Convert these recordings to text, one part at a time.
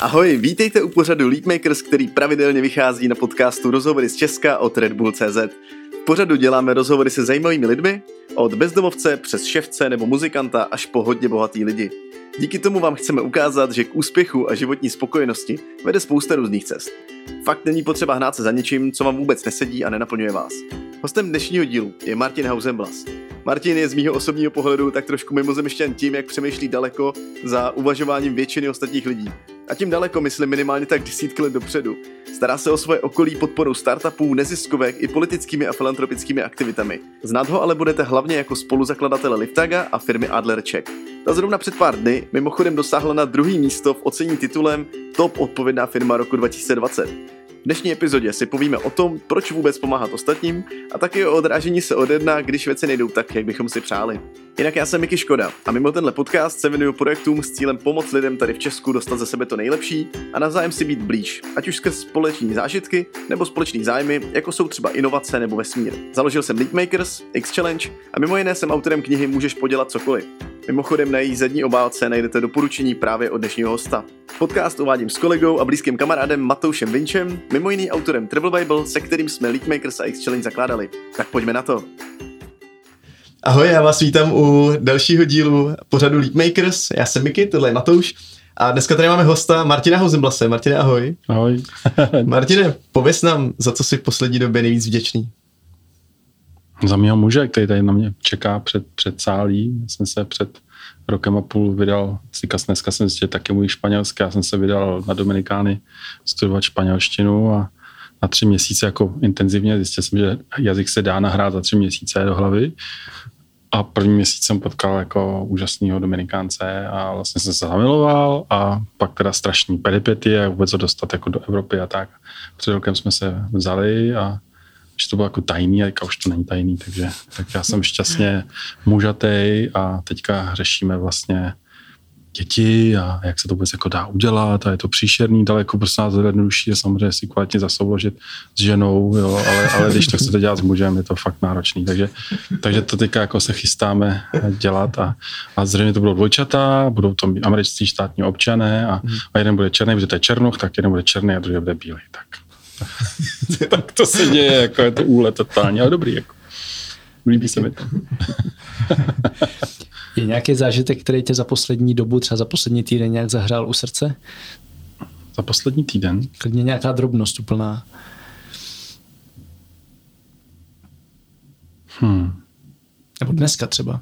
Ahoj, vítejte u pořadu Leadmakers, který pravidelně vychází na podcastu Rozhovory z Česka od Red Bull CZ. V pořadu děláme rozhovory se zajímavými lidmi, od bezdomovce přes ševce nebo muzikanta až po hodně bohatý lidi. Díky tomu vám chceme ukázat, že k úspěchu a životní spokojenosti vede spousta různých cest. Fakt není potřeba hnát se za něčím, co vám vůbec nesedí a nenaplňuje vás. Hostem dnešního dílu je Martin Hausenblas. Martin je z mýho osobního pohledu tak trošku mimozemšťan tím, jak přemýšlí daleko za uvažováním většiny ostatních lidí. A tím daleko myslím minimálně tak desítky let dopředu. Stará se o svoje okolí podporou startupů, neziskovek i politickými a filantropickými aktivitami. Znát ho ale budete hlavně jako spoluzakladatele Liftaga a firmy Adler Czech. Ta zrovna před pár dny mimochodem dosáhla na druhý místo v ocení titulem Top odpovědná firma roku 2020. V dnešní epizodě si povíme o tom, proč vůbec pomáhat ostatním a taky o odrážení se od jedna, když věci nejdou tak, jak bychom si přáli. Jinak já jsem Miky Škoda a mimo tenhle podcast se věnuju projektům s cílem pomoct lidem tady v Česku dostat ze sebe to nejlepší a navzájem si být blíž, ať už skrz společní zážitky nebo společný zájmy, jako jsou třeba inovace nebo vesmír. Založil jsem Leapmakers, X Challenge a mimo jiné jsem autorem knihy Můžeš podělat cokoliv. Mimochodem na její zadní obálce najdete doporučení právě od dnešního hosta. Podcast uvádím s kolegou a blízkým kamarádem Matoušem Vinčem, mimo jiný autorem Travel Bible, se kterým jsme Leadmakers a X Challenge zakládali. Tak pojďme na to. Ahoj, já vás vítám u dalšího dílu pořadu Leadmakers. Já jsem Miky, tohle je Matouš. A dneska tady máme hosta Martina Houzenblase. Martine, ahoj. Ahoj. Martine, pověs nám, za co jsi v poslední době nejvíc vděčný. Za mého muže, který tady na mě čeká před, před sálí. Jsem se před rokem a půl vydal, si dneska jsem zjistil taky můj španělský, já jsem se vydal na Dominikány studovat španělštinu a na tři měsíce jako intenzivně. Zjistil jsem, že jazyk se dá nahrát za tři měsíce do hlavy. A první měsíc jsem potkal jako úžasného Dominikánce a vlastně jsem se zamiloval a pak teda strašný peripety, jak vůbec ho dostat jako do Evropy a tak. Před rokem jsme se vzali a že to bylo jako tajný, a už to není tajný, takže tak já jsem šťastně mužatej a teďka řešíme vlastně děti a jak se to vůbec jako dá udělat a je to příšerný, daleko prostě nás jednodušší je samozřejmě si kvalitně zasouložit s ženou, jo, ale, ale když to chcete dělat s mužem, je to fakt náročný, takže, takže to teďka jako se chystáme dělat a, a zřejmě to budou dvojčata, budou to američtí státní občané a, a jeden bude černý, protože to je černoch, tak jeden bude černý a druhý bude bílý, tak tak to se děje, jako je to úlet totálně, ale dobrý. Jako. Líbí se mi to. je nějaký zážitek, který tě za poslední dobu, třeba za poslední týden nějak zahrál u srdce? Za poslední týden? Klidně nějaká drobnost úplná. Hmm. Nebo dneska třeba.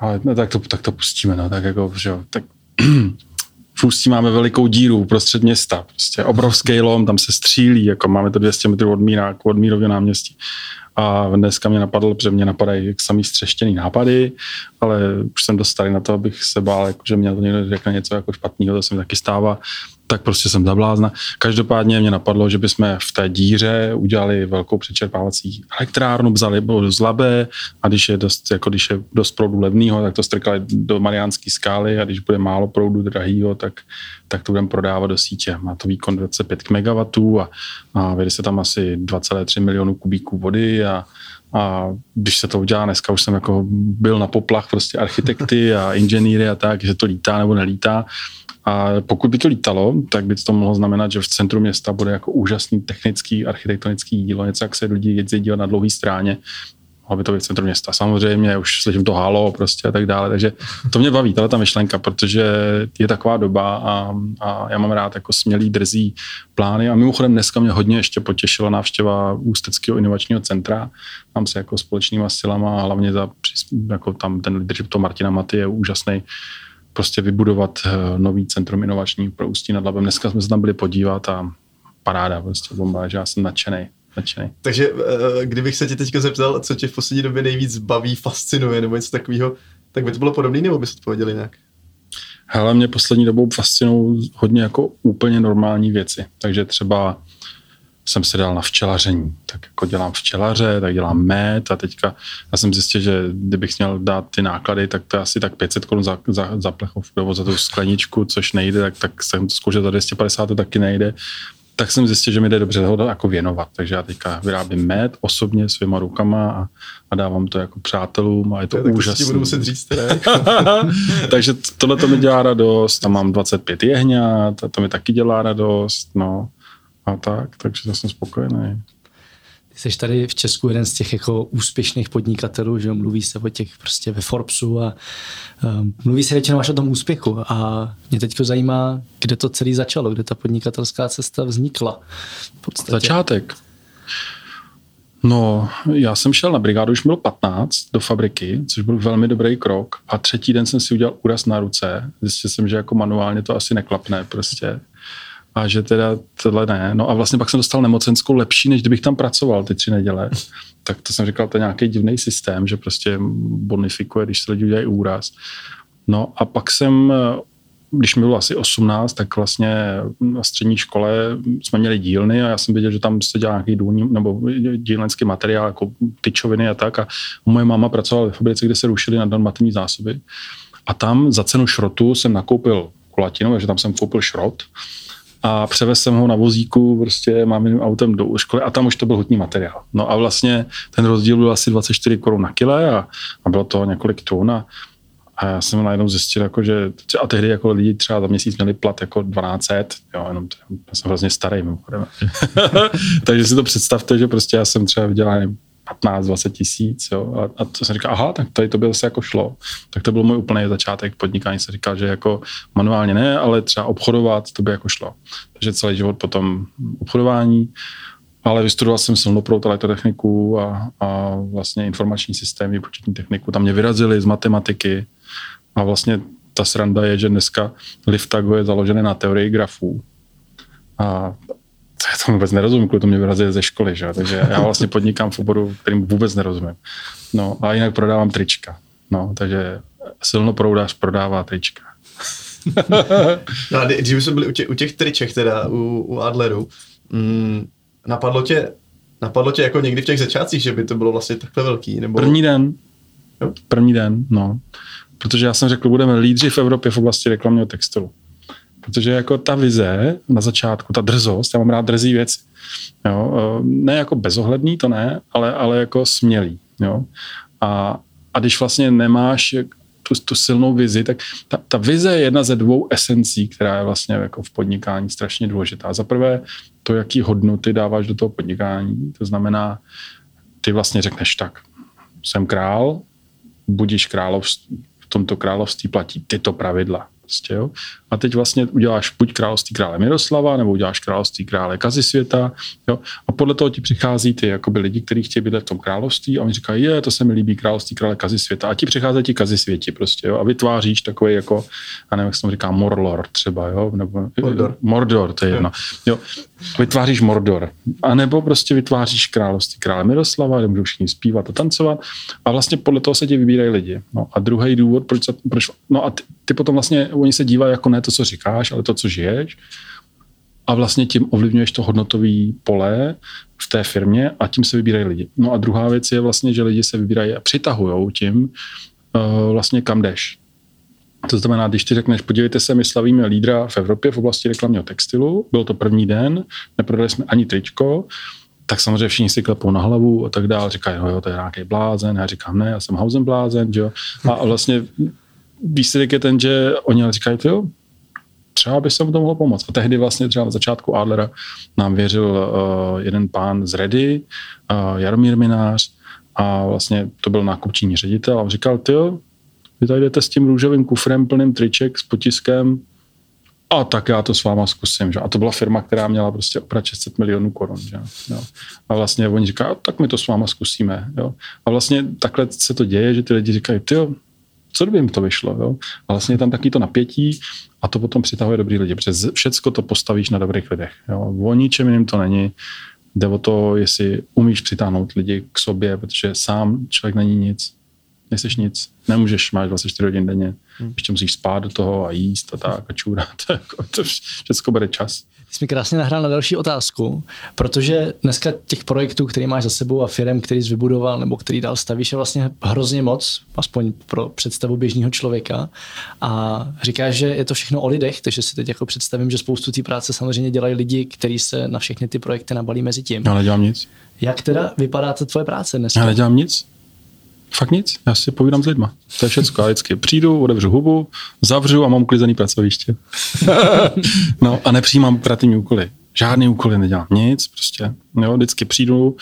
Ale no, tak, to, tak to pustíme, no, tak jako, že jo, tak v Ústí máme velikou díru prostřed města, prostě obrovský lom, tam se střílí, jako máme to 200 metrů od Míra, od Mírově náměstí. A dneska mě napadlo, protože mě napadají samý střeštěný nápady, ale už jsem dost starý na to, abych se bál, jako, že mě to někdo řekne něco jako špatného, to se mi taky stává tak prostě jsem zablázna. Každopádně mě napadlo, že bychom v té díře udělali velkou přečerpávací elektrárnu, vzali z Labe a když je dost, jako když je dost proudu levného, tak to strkali do Mariánské skály a když bude málo proudu drahýho, tak, tak to budeme prodávat do sítě. Má to výkon 25 MW a, a vede se tam asi 2,3 milionů kubíků vody a, a když se to udělá dneska, už jsem jako byl na poplach prostě architekty a inženýry a tak, že to lítá nebo nelítá, a pokud by to lítalo, tak by to mohlo znamenat, že v centru města bude jako úžasný technický, architektonický dílo, něco, jak se lidi jezdí dívat na dlouhé stráně, mohlo by to být v centru města. Samozřejmě už slyším to halo prostě a tak dále, takže to mě baví, tahle ta myšlenka, protože je taková doba a, a já mám rád jako smělý, drzí plány a mimochodem dneska mě hodně ještě potěšila návštěva Ústeckého inovačního centra, tam se jako společnýma silama a hlavně za, jako tam ten leadership to Martina Maty je úžasný, prostě vybudovat eh, nový centrum inovační pro Ústí nad Labem. Dneska jsme se tam byli podívat a paráda, prostě bomba, že já jsem nadšený. Nadšený. Takže eh, kdybych se tě teďka zeptal, co tě v poslední době nejvíc baví, fascinuje nebo něco takového, tak by to bylo podobné, nebo bys odpověděl jinak? Hele, mě poslední dobou fascinují hodně jako úplně normální věci. Takže třeba jsem si dal na včelaření. Tak jako dělám včelaře, tak dělám med a teďka já jsem zjistil, že kdybych měl dát ty náklady, tak to je asi tak 500 korun za, za, za plechovku nebo za tu skleničku, což nejde, tak, tak jsem to zkoušel za 250, to taky nejde tak jsem zjistil, že mi jde dobře ho jako věnovat. Takže já teďka vyrábím med osobně svýma rukama a, a dávám to jako přátelům a je to tak úžasné. To budu muset říct teda. takže tohle to mi dělá radost. Tam mám 25 jehňat, to, to mi taky dělá radost. No a tak, takže to jsem spokojený. Jsi tady v Česku jeden z těch jako úspěšných podnikatelů, že mluví se o těch prostě ve Forbesu a um, mluví se většinou až o tom úspěchu a mě teď zajímá, kde to celé začalo, kde ta podnikatelská cesta vznikla. Začátek. No, já jsem šel na brigádu, už byl 15 do fabriky, což byl velmi dobrý krok a třetí den jsem si udělal úraz na ruce. Zjistil jsem, že jako manuálně to asi neklapne prostě a že teda tohle ne. No a vlastně pak jsem dostal nemocenskou lepší, než kdybych tam pracoval ty tři neděle. tak to jsem říkal, to je nějaký divný systém, že prostě bonifikuje, když se lidi udělají úraz. No a pak jsem, když mi bylo asi 18, tak vlastně na střední škole jsme měli dílny a já jsem věděl, že tam se dělá nějaký důlní, nebo dílnický materiál, jako tyčoviny a tak. A moje máma pracovala ve fabrice, kde se rušily nadnormativní zásoby. A tam za cenu šrotu jsem nakoupil kulatinu, takže tam jsem koupil šrot a převez jsem ho na vozíku prostě mám autem do školy a tam už to byl hutní materiál. No a vlastně ten rozdíl byl asi 24 korun na kile a, a bylo to několik tun a, a já jsem najednou zjistil, jako, že a tehdy jako lidi třeba za měsíc měli plat jako 1200, jo, jenom já jsem hrozně starý, Takže si to představte, že prostě já jsem třeba vydělal 15-20 tisíc. Jo? A, a to jsem říkal, aha, tak tady to by zase jako šlo. Tak to byl můj úplný začátek podnikání. Se říkal, že jako manuálně ne, ale třeba obchodovat, to by jako šlo. Takže celý život potom obchodování. Ale vystudoval jsem silnoprout elektrotechniku a, a vlastně informační systémy, početní techniku. Tam mě vyrazili z matematiky a vlastně ta sranda je, že dneska Liftago je založené na teorii grafů. A já tomu vůbec nerozumím, kvůli to mě vyrazili ze školy, že? takže já vlastně podnikám v oboru, kterým vůbec nerozumím. No a jinak prodávám trička. No, takže silno proudář prodává trička. no a když jsme byli u těch, u těch triček, teda u, u Adleru, mm, napadlo tě, napadlo tě jako někdy v těch začátcích, že by to bylo vlastně takhle velký? Nebo... První den. Jo? První den, no. Protože já jsem řekl, budeme lídři v Evropě v oblasti reklamního textilu. Protože jako ta vize na začátku, ta drzost, já mám rád drzí věci. Jo? E, ne jako bezohledný, to ne, ale, ale jako smělý. Jo? A, a když vlastně nemáš tu, tu silnou vizi, tak ta, ta vize je jedna ze dvou esencí, která je vlastně jako v podnikání strašně důležitá. Za prvé to, jaký hodnoty dáváš do toho podnikání, to znamená, ty vlastně řekneš tak, jsem král, budíš království, v tomto království platí tyto pravidla. Prostě, jo? A teď vlastně uděláš buď království krále Miroslava, nebo uděláš království krále Kazisvěta. Jo? A podle toho ti přichází ty jakoby lidi, kteří chtějí být v tom království a oni říkají, je, to se mi líbí království krále Kazisvěta. A ti přicházejí ti Kazisvěti prostě. Jo? A vytváříš takový jako, já nevím, jak se to říká, Morlor třeba, jo? Nebo, Mordor. Mordor, to je jedno. Jo? Vytváříš Mordor. A nebo prostě vytváříš království krále Miroslava, kde můžou všichni zpívat a tancovat. A vlastně podle toho se ti vybírají lidi. No a druhý důvod, proč, proč no a ty, ty potom vlastně oni se dívají jako ne to, co říkáš, ale to, co žiješ. A vlastně tím ovlivňuješ to hodnotové pole v té firmě a tím se vybírají lidi. No a druhá věc je vlastně, že lidi se vybírají a přitahují tím uh, vlastně kam jdeš. To znamená, když ty řekneš, podívejte se, my slavíme lídra v Evropě v oblasti reklamního textilu, byl to první den, neprodali jsme ani tričko, tak samozřejmě všichni si klepou na hlavu a tak dále, říkají, no jo, to je nějaký blázen, já říkám, ne, já jsem Hausen blázen, jo. A vlastně výsledek je ten, že oni ale říkají, jo, třeba by se mu to mohlo pomoct. A tehdy vlastně třeba na začátku Adlera nám věřil uh, jeden pán z Redy, uh, Jaromír Minář, a vlastně to byl nákupční ředitel a on říkal, ty vy tady jdete s tím růžovým kufrem plným triček s potiskem, a tak já to s váma zkusím. Že? A to byla firma, která měla prostě oprat 600 milionů korun. Že? Jo. A vlastně oni říkají, tak my to s váma zkusíme. Jo. A vlastně takhle se to děje, že ty lidi říkají, ty co kdyby jim to vyšlo. Jo? A vlastně je tam taky to napětí a to potom přitahuje dobrý lidi, protože všecko to postavíš na dobrých lidech. Jo? O ničem jiným to není. Jde o to, jestli umíš přitáhnout lidi k sobě, protože sám člověk není nic. Nejseš nic. Nemůžeš, máš 24 hodin denně, hmm. ještě musíš spát do toho a jíst a tak a čůrat. Jako, to všechno bude čas. Jsi mi krásně nahrál na další otázku, protože dneska těch projektů, který máš za sebou a firm, který jsi vybudoval nebo který dál stavíš, je vlastně hrozně moc, aspoň pro představu běžného člověka. A říkáš, že je to všechno o lidech, takže si teď jako představím, že spoustu té práce samozřejmě dělají lidi, kteří se na všechny ty projekty nabalí mezi tím. Já nedělám nic. Jak teda vypadá ta tvoje práce dneska? Já nedělám nic. Fakt nic, já si povídám s lidma. To je všechno. Já vždycky přijdu, otevřu hubu, zavřu a mám uklizený pracoviště. no a nepřijímám operativní úkoly. Žádný úkoly nedělám, nic prostě. Jo, vždycky přijdu,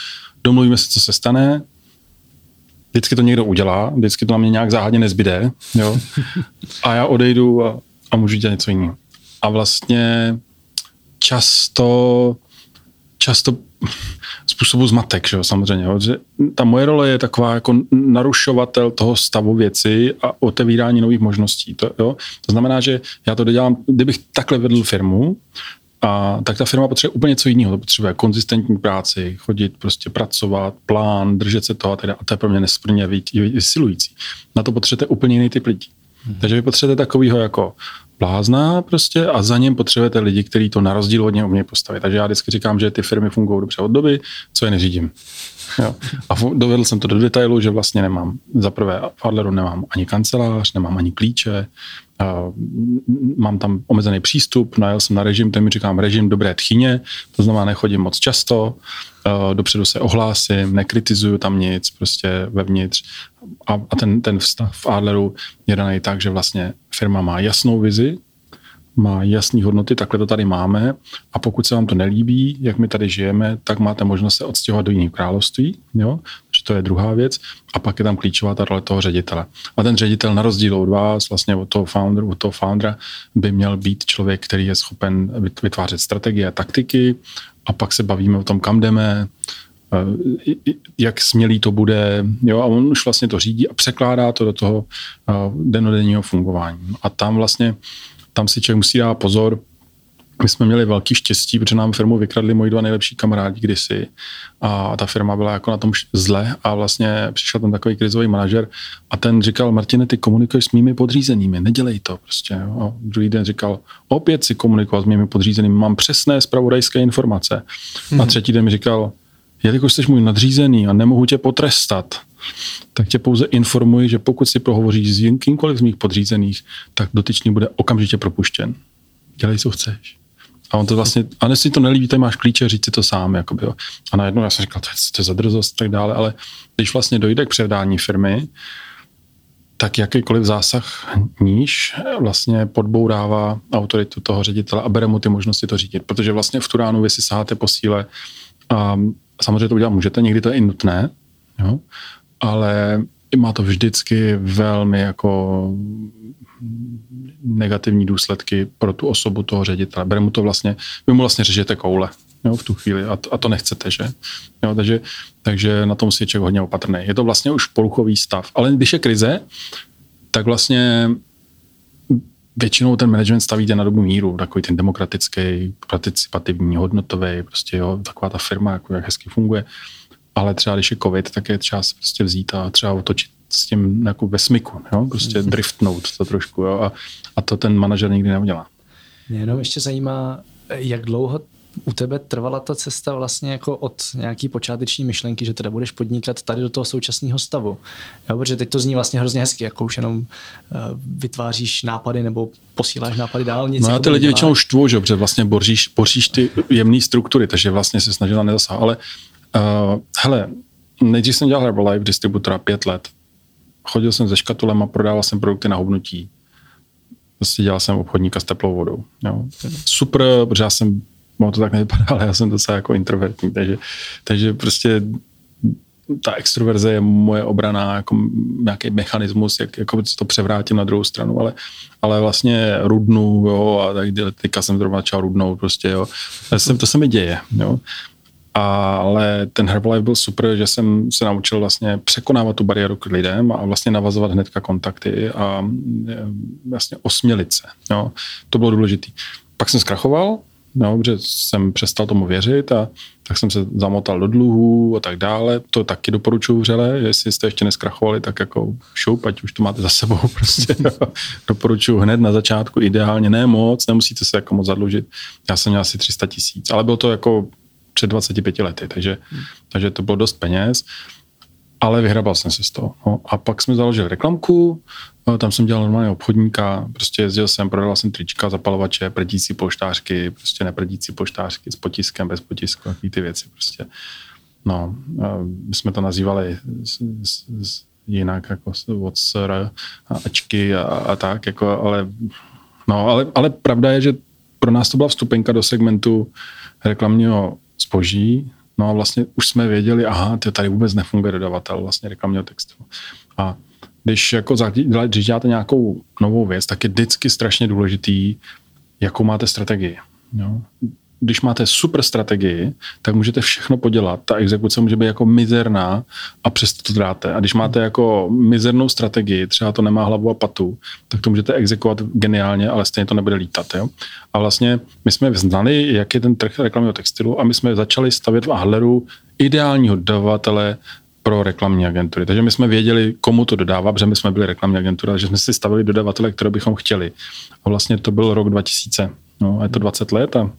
domluvíme se, co se stane, vždycky to někdo udělá, vždycky to na mě nějak záhadně nezbyde, jo. A já odejdu a, a můžu dělat něco jiného. A vlastně často, často způsobu zmatek, že jo, samozřejmě. Jo. Že ta moje role je taková jako narušovatel toho stavu věci a otevírání nových možností. To, jo. to znamená, že já to dělám, kdybych takhle vedl firmu, a tak ta firma potřebuje úplně něco jiného. To potřebuje konzistentní práci, chodit, prostě pracovat, plán, držet se toho a, teda, a to je pro mě nesprně vysilující. Na to potřebujete úplně jiný typ lidí. Hmm. Takže vy potřebujete takového jako blázna prostě a za něm potřebujete lidi, kteří to na rozdíl od něj umějí postavit. Takže já vždycky říkám, že ty firmy fungují dobře od doby, co je neřídím. Jo. A dovedl jsem to do detailu, že vlastně nemám, za prvé v Adleru nemám ani kancelář, nemám ani klíče, mám tam omezený přístup, najel jsem na režim, ten mi říkám režim dobré tchyně, to znamená nechodím moc často, dopředu se ohlásím, nekritizuju tam nic, prostě vevnitř. A, a ten, ten vztah v Adleru je daný tak, že vlastně firma má jasnou vizi, má jasné hodnoty, takhle to tady máme a pokud se vám to nelíbí, jak my tady žijeme, tak máte možnost se odstěhovat do jiných království, jo? Že to je druhá věc a pak je tam klíčová ta role toho ředitele. A ten ředitel na rozdíl od vás, vlastně od toho, founder, od toho foundera, by měl být člověk, který je schopen vytvářet strategie a taktiky a pak se bavíme o tom, kam jdeme, eh, jak smělý to bude, jo, a on už vlastně to řídí a překládá to do toho eh, denodenního fungování. A tam vlastně tam si člověk musí dát pozor. My jsme měli velký štěstí, protože nám firmu vykradli moji dva nejlepší kamarádi kdysi a ta firma byla jako na tom zle a vlastně přišel tam takový krizový manažer a ten říkal, Martine, ty komunikuješ s mými podřízenými, nedělej to prostě. A druhý den říkal, opět si komunikovat s mými podřízenými, mám přesné spravodajské informace. Hmm. A třetí den mi říkal, jelikož jsi můj nadřízený a nemohu tě potrestat, tak tě pouze informuji, že pokud si prohovoříš s kýmkoliv z mých podřízených, tak dotyčný bude okamžitě propuštěn. Dělej, co chceš. A on to vlastně, a než si to nelíbí, tady máš klíče, říct si to sám. Jakoby, jo. A najednou já jsem říkal, to je, to je za drzost tak dále, ale když vlastně dojde k předání firmy, tak jakýkoliv zásah níž vlastně podbourává autoritu toho ředitele a bere mu ty možnosti to řídit. Protože vlastně v tu ránu vy si saháte po síle a samozřejmě to udělat můžete, někdy to je i nutné, jo? ale má to vždycky velmi jako negativní důsledky pro tu osobu toho ředitele. Bere mu to vlastně, vy mu vlastně řežete koule jo, v tu chvíli a to, a to nechcete, že? Jo, takže, takže na tom si je člověk hodně opatrný. Je to vlastně už poruchový stav. Ale když je krize, tak vlastně většinou ten management stavíte na dobu míru, takový ten demokratický, participativní, hodnotový, prostě jo, taková ta firma, jako jak hezky funguje ale třeba když je covid, tak je čas prostě vzít a třeba otočit s tím jako ve smyku, jo? prostě mm-hmm. driftnout to trošku jo? A, a to ten manažer nikdy neudělá. Mě jenom ještě zajímá, jak dlouho u tebe trvala ta cesta vlastně jako od nějaký počáteční myšlenky, že teda budeš podnikat tady do toho současného stavu. Jo, protože teď to zní vlastně hrozně hezky, jako už jenom uh, vytváříš nápady nebo posíláš nápady dál. Nic no a jako ty lidi většinou štvu, že vlastně boříš, boříš ty jemné struktury, takže vlastně se snažila nezasahovat. Ale Uh, hele, nejdřív jsem dělal Herbalife distributora pět let. Chodil jsem ze škatulem a prodával jsem produkty na hubnutí. Prostě dělal jsem obchodníka s teplou vodou. Jo. Super, protože já jsem, no to tak nevypadá, ale já jsem docela jako introvertní, takže, takže prostě ta extroverze je moje obrana, jako nějaký mechanismus, jak jako to převrátím na druhou stranu, ale, ale vlastně rudnu, jo, a tak teďka jsem zrovna začal rudnout, prostě, jo. To se, to se mi děje, jo ale ten Herbalife byl super, že jsem se naučil vlastně překonávat tu bariéru k lidem a vlastně navazovat hnedka kontakty a e, vlastně osmělit se. Jo. To bylo důležité. Pak jsem zkrachoval, no, protože jsem přestal tomu věřit a tak jsem se zamotal do dluhů a tak dále. To taky doporučuji vřele, jestli jste ještě neskrachovali, tak jako šoup, ať už to máte za sebou prostě. doporučuji hned na začátku, ideálně ne moc, nemusíte se jako moc zadlužit. Já jsem měl asi 300 tisíc, ale bylo to jako před 25 lety, takže, hmm. takže to bylo dost peněz ale vyhrabal jsem se z toho. No, a pak jsme založili reklamku, no, tam jsem dělal normálně obchodníka, prostě jezdil jsem, prodal jsem trička, zapalovače, prdící poštářky, prostě neprdící poštářky s potiskem, bez potisku, takový ty věci prostě. No, my jsme to nazývali s, s, s, jinak, jako od SR a ačky a, a tak, jako, ale, no, ale, ale pravda je, že pro nás to byla vstupenka do segmentu reklamního zboží, No a vlastně už jsme věděli, aha, to tady vůbec nefunguje dodavatel vlastně reklamního textu. A když jako když děláte nějakou novou věc, tak je vždycky strašně důležitý, jakou máte strategii. Jo? Když máte super strategii, tak můžete všechno podělat. Ta exekuce může být jako mizerná a přesto to dáte. A když máte jako mizernou strategii, třeba to nemá hlavu a patu, tak to můžete exekuovat geniálně, ale stejně to nebude lítat. Jo? A vlastně my jsme znali, jak je ten trh reklamního textilu a my jsme začali stavět v Adleru ideálního dodavatele pro reklamní agentury. Takže my jsme věděli, komu to dodává, protože my jsme byli reklamní agentura, takže jsme si stavili dodavatele, které bychom chtěli. A vlastně to byl rok 2000. No, je to 20 let a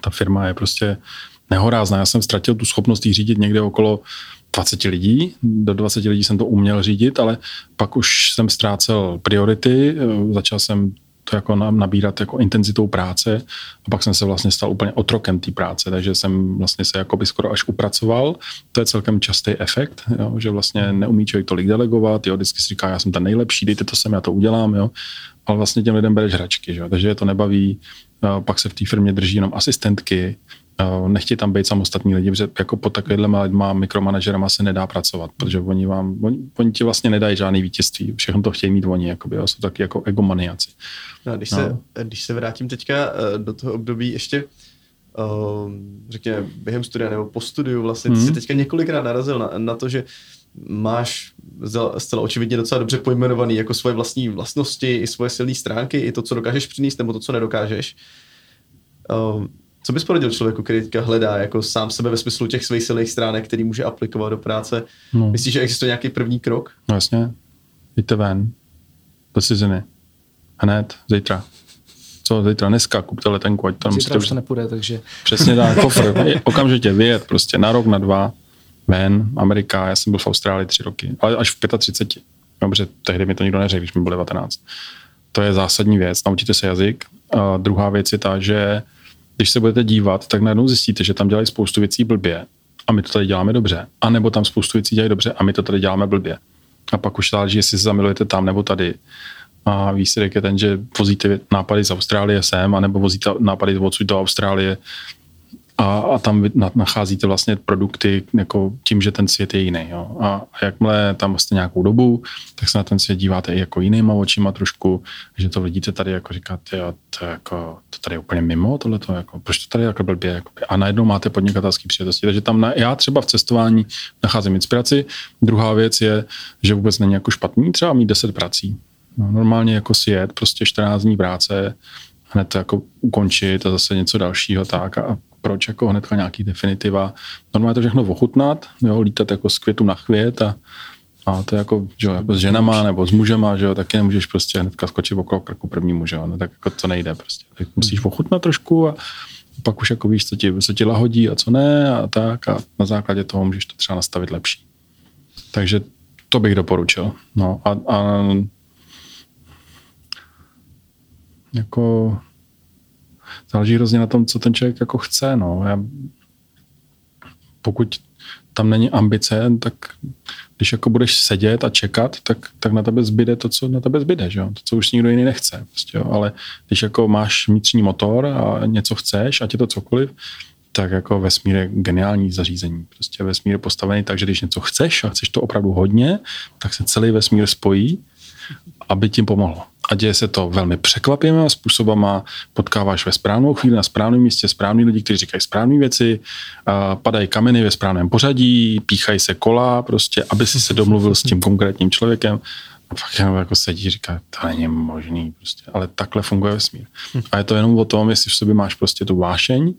ta firma je prostě nehorázná. Já jsem ztratil tu schopnost jí řídit někde okolo 20 lidí. Do 20 lidí jsem to uměl řídit, ale pak už jsem ztrácel priority, začal jsem to jako nabírat jako intenzitou práce a pak jsem se vlastně stal úplně otrokem té práce, takže jsem vlastně se jako by skoro až upracoval. To je celkem častý efekt, jo, že vlastně neumí člověk tolik delegovat, jo, vždycky si říká, já jsem ten nejlepší, dejte to sem, já to udělám, jo, ale vlastně těm lidem bereš hračky, že? takže je to nebaví, pak se v té firmě drží jenom asistentky, nechtějí tam být samostatní lidi, protože jako pod takovýhle lidma, mikromanažerama se nedá pracovat, protože oni vám, oni, oni ti vlastně nedají žádný vítězství, všechno to chtějí mít oni, jakoby, jsou taky jako egomaniaci. No, když, no. Se, když se vrátím teďka eh, do toho období ještě, řekněme, během studia nebo po studiu, vlastně ty mm. jsi teďka několikrát narazil na, na to, že máš zcela očividně docela dobře pojmenovaný jako svoje vlastní vlastnosti, i svoje silné stránky, i to, co dokážeš přinést, nebo to, co nedokážeš. Um, co bys poradil člověku, který teďka hledá jako sám sebe ve smyslu těch svých silných stránek, který může aplikovat do práce? No. Myslíš, že existuje nějaký první krok? No jasně. Jděte ven. Do ciziny. Hned, zítra. Co zítra, dneska, kupte letenku, ať tam Zítra už to nepůjde, takže... Přesně tak, kofr. Okamžitě vyjet prostě na rok, na dva ven, Amerika, já jsem byl v Austrálii tři roky, ale až v 35. Dobře, tehdy mi to nikdo neřekl, když mi bylo 19. To je zásadní věc, naučíte se jazyk. A druhá věc je ta, že když se budete dívat, tak najednou zjistíte, že tam dělají spoustu věcí blbě a my to tady děláme dobře. A nebo tam spoustu věcí dělají dobře a my to tady děláme blbě. A pak už záleží, jestli se zamilujete tam nebo tady. A výsledek je ten, že vozíte nápady z Austrálie sem, anebo vozíte nápady odsud do Austrálie a, a tam nacházíte vlastně produkty jako tím, že ten svět je jiný. Jo. A, a jakmile tam vlastně nějakou dobu, tak se na ten svět díváte i jako jinýma očima trošku, že to vidíte tady jako říkat, jo, to, jako, to tady je úplně mimo tohleto, jako, proč to tady jako blbě, jako, a najednou máte podnikatelský příležitosti. Takže tam na, já třeba v cestování nacházím inspiraci. Druhá věc je, že vůbec není jako špatný třeba mít 10 prací. No, normálně jako si jet, prostě 14 dní práce, hned to jako ukončit a zase něco dalšího tak a proč jako hnedka nějaký definitiva. Normálně to všechno ochutnat, jo, lítat jako z květu na chvět a, a to je jako, že jo, jako s ženama nebo s mužema, že jo, taky nemůžeš prostě hnedka skočit okolo krku prvnímu, že jo, no, tak jako to nejde prostě. Tak musíš ochutnat trošku a pak už jako víš, co ti, co ti lahodí a co ne a tak a na základě toho můžeš to třeba nastavit lepší. Takže to bych doporučil. No a, a jako záleží hrozně na tom, co ten člověk jako chce. No. Já, pokud tam není ambice, tak když jako budeš sedět a čekat, tak, tak na tebe zbyde to, co na tebe zbyde, že jo? to, co už nikdo jiný nechce. Prostě, jo? Ale když jako máš vnitřní motor a něco chceš, ať je to cokoliv, tak jako vesmír je geniální zařízení. Prostě vesmír je postavený tak, že když něco chceš a chceš to opravdu hodně, tak se celý vesmír spojí, aby tím pomohlo a děje se to velmi překvapivými způsobama, potkáváš ve správnou chvíli na správném místě správní lidi, kteří říkají správné věci, padají kameny ve správném pořadí, píchají se kola, prostě, aby si se domluvil s tím konkrétním člověkem. A pak jenom jako sedí, říká, to není možný prostě, ale takhle funguje vesmír. A je to jenom o tom, jestli v sobě máš prostě tu vášeň,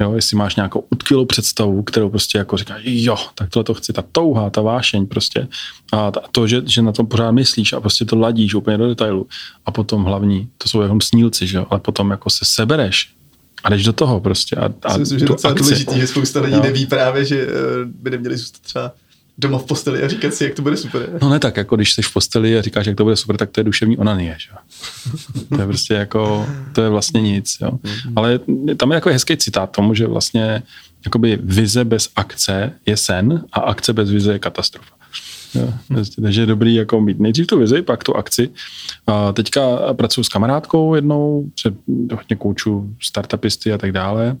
jo, jestli máš nějakou utkylou představu, kterou prostě jako říkáš, jo, tak tohle to chci, ta touha, ta vášeň prostě. A to, že, že na tom pořád myslíš a prostě to ladíš úplně do detailu. A potom hlavní, to jsou jenom snílci, že jo, ale potom jako se sebereš a jdeš do toho prostě. A, a myslím, že je docela důležitý, že spousta lidí neví právě, že eh, by neměli zůstat třeba doma v posteli a říkat si, jak to bude super. No ne tak, jako když jsi v posteli a říkáš, jak to bude super, tak to je duševní onanie, že? To je prostě jako, to je vlastně nic, jo. Ale tam je jako hezký citát tomu, že vlastně jakoby vize bez akce je sen a akce bez vize je katastrofa. Jo, prostě, takže je dobrý jako mít nejdřív tu vizi, pak tu akci. A teďka pracuji s kamarádkou jednou, se hodně kouču startupisty a tak dále.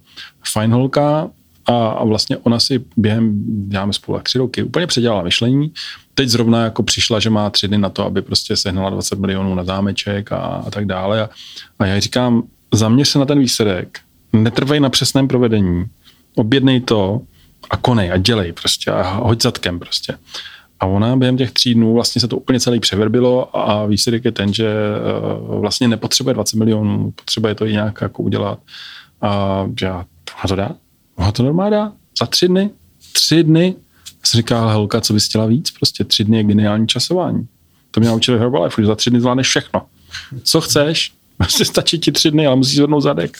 Fajn holka, a, a vlastně ona si během, děláme spolu tři roky, úplně předělala myšlení. Teď zrovna jako přišla, že má tři dny na to, aby prostě sehnala 20 milionů na zámeček a, a tak dále. A, a já říkám, zaměř se na ten výsledek, netrvej na přesném provedení, objednej to a konej a dělej prostě a hoď zadkem prostě. A ona během těch tří dnů vlastně se to úplně celý převerbilo a výsledek je ten, že uh, vlastně nepotřebuje 20 milionů, potřebuje to i nějak jako udělat. A já, to dá? Mohla to normálně dát? Za tři dny? Tři dny? Já jsem říkal, holka, co bys chtěla víc? Prostě tři dny je geniální časování. To mě naučili Herbalife, že za tři dny zvládneš všechno. Co chceš? Prostě stačí ti tři dny, ale musíš zvednout zadek.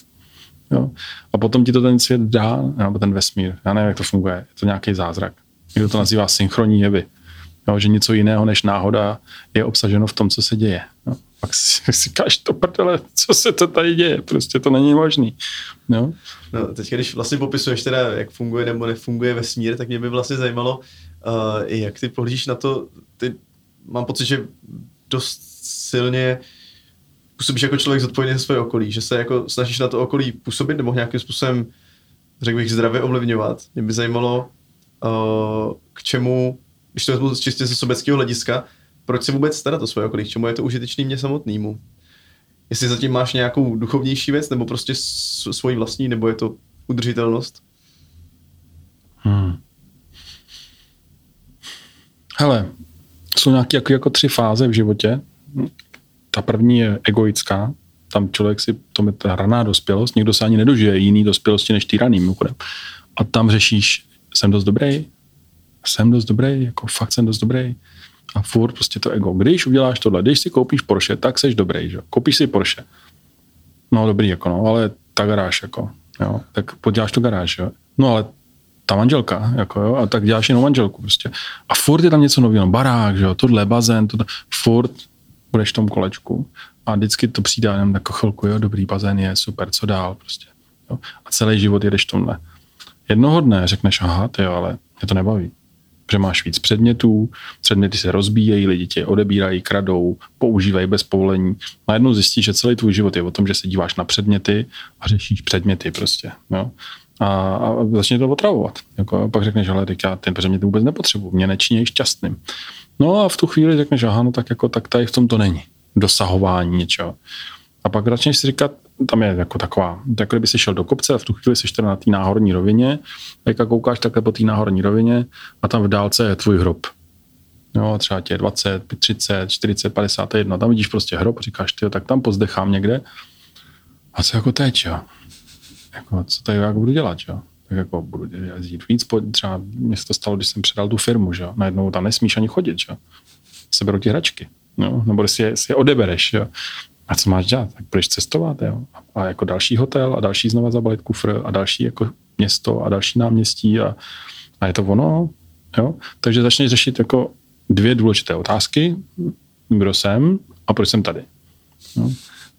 Jo? A potom ti to ten svět dá, nebo ten vesmír. Já nevím, jak to funguje. Je to nějaký zázrak. Někdo to nazývá synchronní jevy. Jo? Že něco jiného než náhoda je obsaženo v tom, co se děje. Jo? Pak si říkáš, to prdele, co se to tady děje, prostě to není možný. No. no teď, když vlastně popisuješ teda, jak funguje nebo nefunguje vesmír, tak mě by vlastně zajímalo, uh, jak ty pohlížíš na to, ty, mám pocit, že dost silně působíš jako člověk zodpovědný za své okolí, že se jako snažíš na to okolí působit nebo nějakým způsobem, řekl bych, zdravě ovlivňovat. Mě by zajímalo, uh, k čemu, když to vezmu čistě ze sobeckého hlediska, proč se vůbec starat o svoje okolí, k čemu je to užitečný mě samotnému. Jestli zatím máš nějakou duchovnější věc, nebo prostě svoji vlastní, nebo je to udržitelnost? Hmm. Hele, jsou nějaké jako, jako tři fáze v životě. Ta první je egoická, tam člověk si, to je ta raná dospělost, někdo se ani nedožije jiný dospělosti než ty raný, mimochodem. A tam řešíš, jsem dost dobrý, jsem dost dobrý, jako fakt jsem dost dobrý, a furt prostě to ego. Když uděláš tohle, když si koupíš Porsche, tak seš dobrý, že? Koupíš si Porsche. No dobrý, jako no, ale ta garáž, jako, jo, tak poděláš tu garáž, jo. No ale ta manželka, jako jo, a tak děláš jenom manželku prostě. A furt je tam něco nového, no, barák, že jo, tohle, bazén, tohle, furt budeš v tom kolečku a vždycky to přijde jenom jako chvilku, jo, dobrý bazén je, super, co dál prostě. Jo. A celý život jedeš tomhle. Jednoho dne řekneš, aha, ty jo, ale mě to nebaví že máš víc předmětů, předměty se rozbíjejí, lidi tě odebírají, kradou, používají bez povolení. Najednou zjistíš, že celý tvůj život je o tom, že se díváš na předměty a řešíš předměty prostě. Jo? A, a začne to otravovat. Jako, a pak řekneš, ale teď já ten předmět vůbec nepotřebuji, mě nečiní šťastným. No a v tu chvíli řekneš, aha, no tak jako tak tady v tom to není. Dosahování něčeho. A pak začneš si říkat, tam je jako taková, jako kdyby si šel do kopce a v tu chvíli jsi teda na té náhorní rovině, jak koukáš takhle po té náhorní rovině a tam v dálce je tvůj hrob. Jo, třeba tě 20, 30, 40, 51, tam vidíš prostě hrob, říkáš ty, tak tam pozdechám někde. A co jako teď, jo? Jako, co tady jak budu dělat, jo? Tak jako budu jezdit víc, po, třeba mě se to stalo, když jsem předal tu firmu, že jo? Najednou tam nesmíš ani chodit, jo? Seberou ti hračky, jo? Nebo si je, si je odebereš, jo? A co máš dělat? Tak budeš cestovat, jo? A jako další hotel a další znova zabalit kufr a další jako město a další náměstí a, a je to ono, jo? Takže začneš řešit jako dvě důležité otázky. Kdo jsem a proč jsem tady? Jo?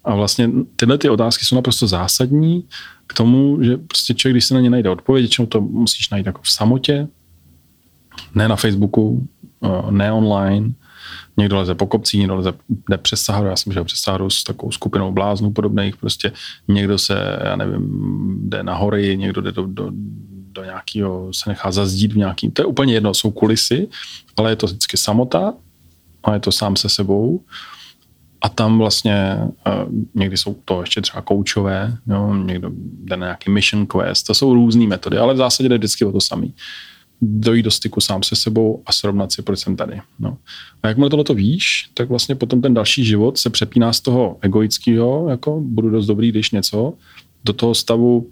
A vlastně tyhle ty otázky jsou naprosto zásadní k tomu, že prostě člověk, když se na ně najde odpověď, většinou to musíš najít jako v samotě, ne na Facebooku, eh, ne online, Někdo leze po kopcích, někdo leze, jde přes Saharu, já jsem šel přes Saharu s takovou skupinou bláznů podobných, prostě někdo se, já nevím, jde na hory, někdo jde do, do, do nějakého, se nechá zazdít v nějakým, to je úplně jedno, jsou kulisy, ale je to vždycky samota a je to sám se sebou. A tam vlastně uh, někdy jsou to ještě třeba koučové, jo, někdo jde na nějaký mission quest, to jsou různé metody, ale v zásadě jde vždycky o to samý. Dojít do styku sám se sebou a srovnat si, proč jsem tady. No. A jakmile tohle to víš, tak vlastně potom ten další život se přepíná z toho egoického, jako budu dost dobrý, když něco, do toho stavu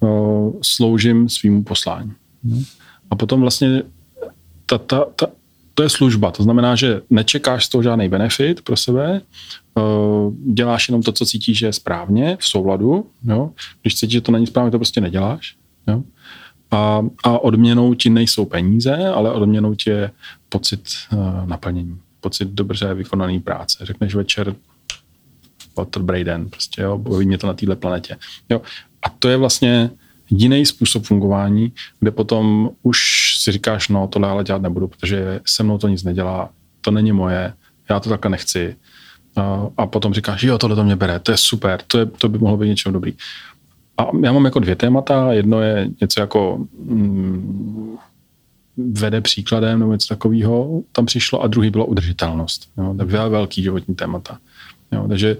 uh, sloužím svýmu poslání. No. A potom vlastně ta, ta, ta, to je služba, to znamená, že nečekáš z toho žádný benefit pro sebe, děláš jenom to, co cítíš, že je správně, v souladu. Jo? Když cítíš, že to není správně, to prostě neděláš. Jo? A, a odměnou ti nejsou peníze, ale odměnou ti je pocit uh, naplnění, pocit dobře vykonaný práce. Řekneš večer, to dobrý den, prostě, jo, baví mě to na této planetě. Jo. A to je vlastně jiný způsob fungování, kde potom už si říkáš, no tohle ale dělat nebudu, protože se mnou to nic nedělá, to není moje, já to takhle nechci. A potom říkáš, jo, tohle to mě bere, to je super, to, je, to by mohlo být něčem dobrý. A já mám jako dvě témata. Jedno je něco jako mm, vede příkladem nebo něco takového tam přišlo a druhý bylo udržitelnost. Jo, dvě velký životní témata. Jo, takže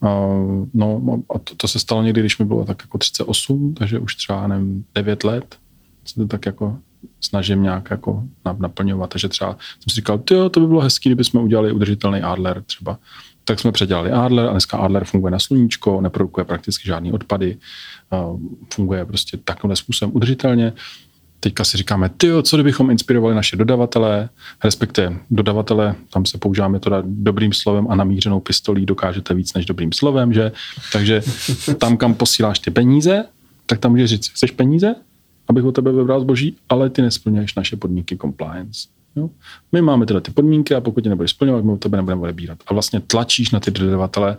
uh, no, a to, to, se stalo někdy, když mi bylo tak jako 38, takže už třeba nevím, 9 let se to tak jako snažím nějak jako naplňovat. Takže třeba jsem si říkal, to by bylo hezký, kdybychom udělali udržitelný Adler třeba tak jsme předělali Adler a dneska Adler funguje na sluníčko, neprodukuje prakticky žádný odpady, funguje prostě takovým způsobem udržitelně. Teďka si říkáme, ty, co kdybychom inspirovali naše dodavatele, respektive dodavatele, tam se používáme to dobrým slovem a namířenou pistolí dokážete víc než dobrým slovem, že? Takže tam, kam posíláš ty peníze, tak tam můžeš říct, chceš peníze, abych o tebe vybral zboží, ale ty nesplňuješ naše podmínky compliance. Jo? My máme tyhle ty podmínky a pokud je nebudeš splňovat, my u tebe nebudeme odebírat. A vlastně tlačíš na ty dodavatele,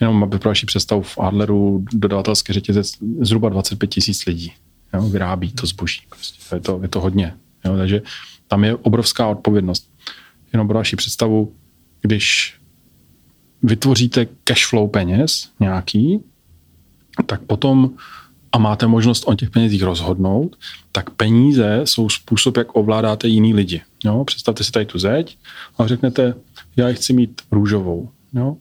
jenom aby pro vaši představu v Adleru dodavatelské řetězec zhruba 25 tisíc lidí jo? vyrábí to zboží. Prostě. Je, to, je to hodně. Jo? Takže tam je obrovská odpovědnost. Jenom pro vaši představu, když vytvoříte cash flow peněz nějaký, tak potom a máte možnost o těch penězích rozhodnout, tak peníze jsou způsob, jak ovládáte jiný lidi. Jo? Představte si tady tu zeď a řeknete, já ji chci mít růžovou. Jo?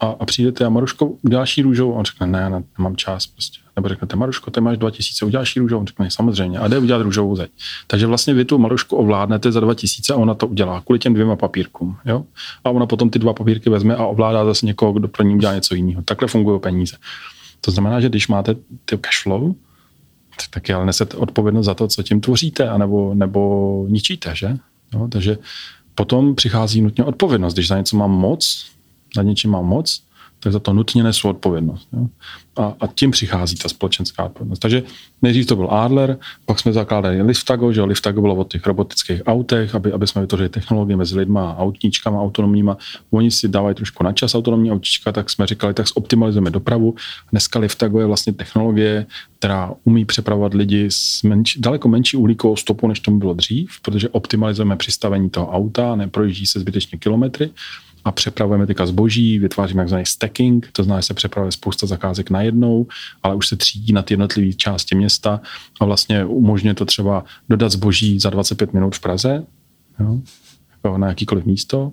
A, a přijdete a Maruško, uděláš růžovou? A on řekne, ne, ne, nemám čas prostě. Nebo řeknete, Maruško, ty máš 2000, uděláš jí růžovou? On řekne, samozřejmě. A jde udělat růžovou zeď. Takže vlastně vy tu Marušku ovládnete za 2000 a ona to udělá kvůli těm dvěma papírkům. Jo? A ona potom ty dva papírky vezme a ovládá zase někoho, kdo pro ní udělá něco jiného. Takhle fungují peníze. To znamená, že když máte ty cash flow, tak je ale nesete odpovědnost za to, co tím tvoříte, anebo, nebo ničíte, že? No, takže potom přichází nutně odpovědnost. Když za něco mám moc, za něčím mám moc, tak za to nutně nesu odpovědnost. Jo? A, a tím přichází ta společenská odpovědnost. Takže nejdřív to byl Adler, pak jsme zakládali Liftago, že Liftago bylo o těch robotických autech, aby, aby jsme vytvořili technologie mezi lidma a autníčkama autonomníma. Oni si dávají trošku na čas autonomní autíčka, tak jsme říkali, tak zoptimalizujeme dopravu. Dneska Liftago je vlastně technologie, která umí přepravovat lidi s menč, daleko menší uhlíkovou stopou, než tomu bylo dřív, protože optimalizujeme přistavení toho auta, neprojíždí se zbytečně kilometry a přepravujeme teďka zboží, vytváříme takzvaný stacking, to znamená, že se přepravuje spousta zakázek najednou, ale už se třídí na ty jednotlivé části města a vlastně umožňuje to třeba dodat zboží za 25 minut v Praze, jo, jako na jakýkoliv místo,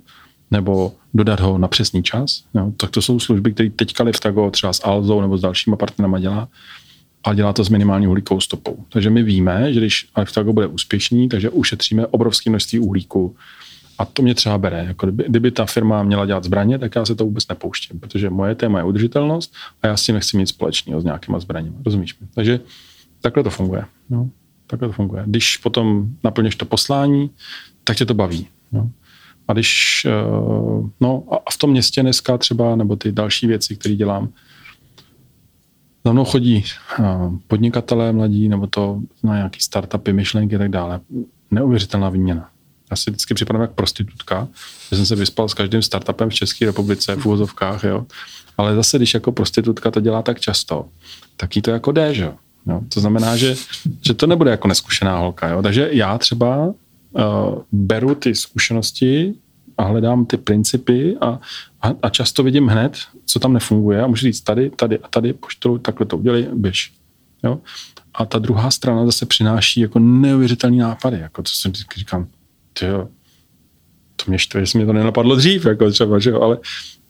nebo dodat ho na přesný čas. Jo. Tak to jsou služby, které teďka Liftago třeba s Alzou nebo s dalšíma partnerama dělá, a dělá to s minimální uhlíkovou stopou. Takže my víme, že když Liftago bude úspěšný, takže ušetříme obrovské množství uhlíku a to mě třeba bere. Jako kdyby, kdyby ta firma měla dělat zbraně, tak já se to vůbec nepouštím, protože moje téma je udržitelnost a já s tím nechci mít společného s nějakýma zbraněmi. Rozumíš mi? Takže takhle to funguje. No, takhle to funguje. Když potom naplníš to poslání, tak tě to baví. No. A když, uh, no a v tom městě dneska třeba, nebo ty další věci, které dělám, za mnou chodí uh, podnikatelé mladí, nebo to na nějaký startupy, myšlenky a tak dále. Neuvěřitelná výměna já si vždycky připadám jak prostitutka, že jsem se vyspal s každým startupem v České republice v úvozovkách, jo. Ale zase, když jako prostitutka to dělá tak často, tak jí to jako jde, že jo. To znamená, že, že to nebude jako neskušená holka, jo. Takže já třeba uh, beru ty zkušenosti a hledám ty principy a, a, a často vidím hned, co tam nefunguje a můžu říct tady, tady a tady, poštou, takhle to udělej, běž. Jo? A ta druhá strana zase přináší jako neuvěřitelný nápady, jako co jsem říkám, tyjo, to mě štve, že mě to nenapadlo dřív, jako třeba, že jo, ale,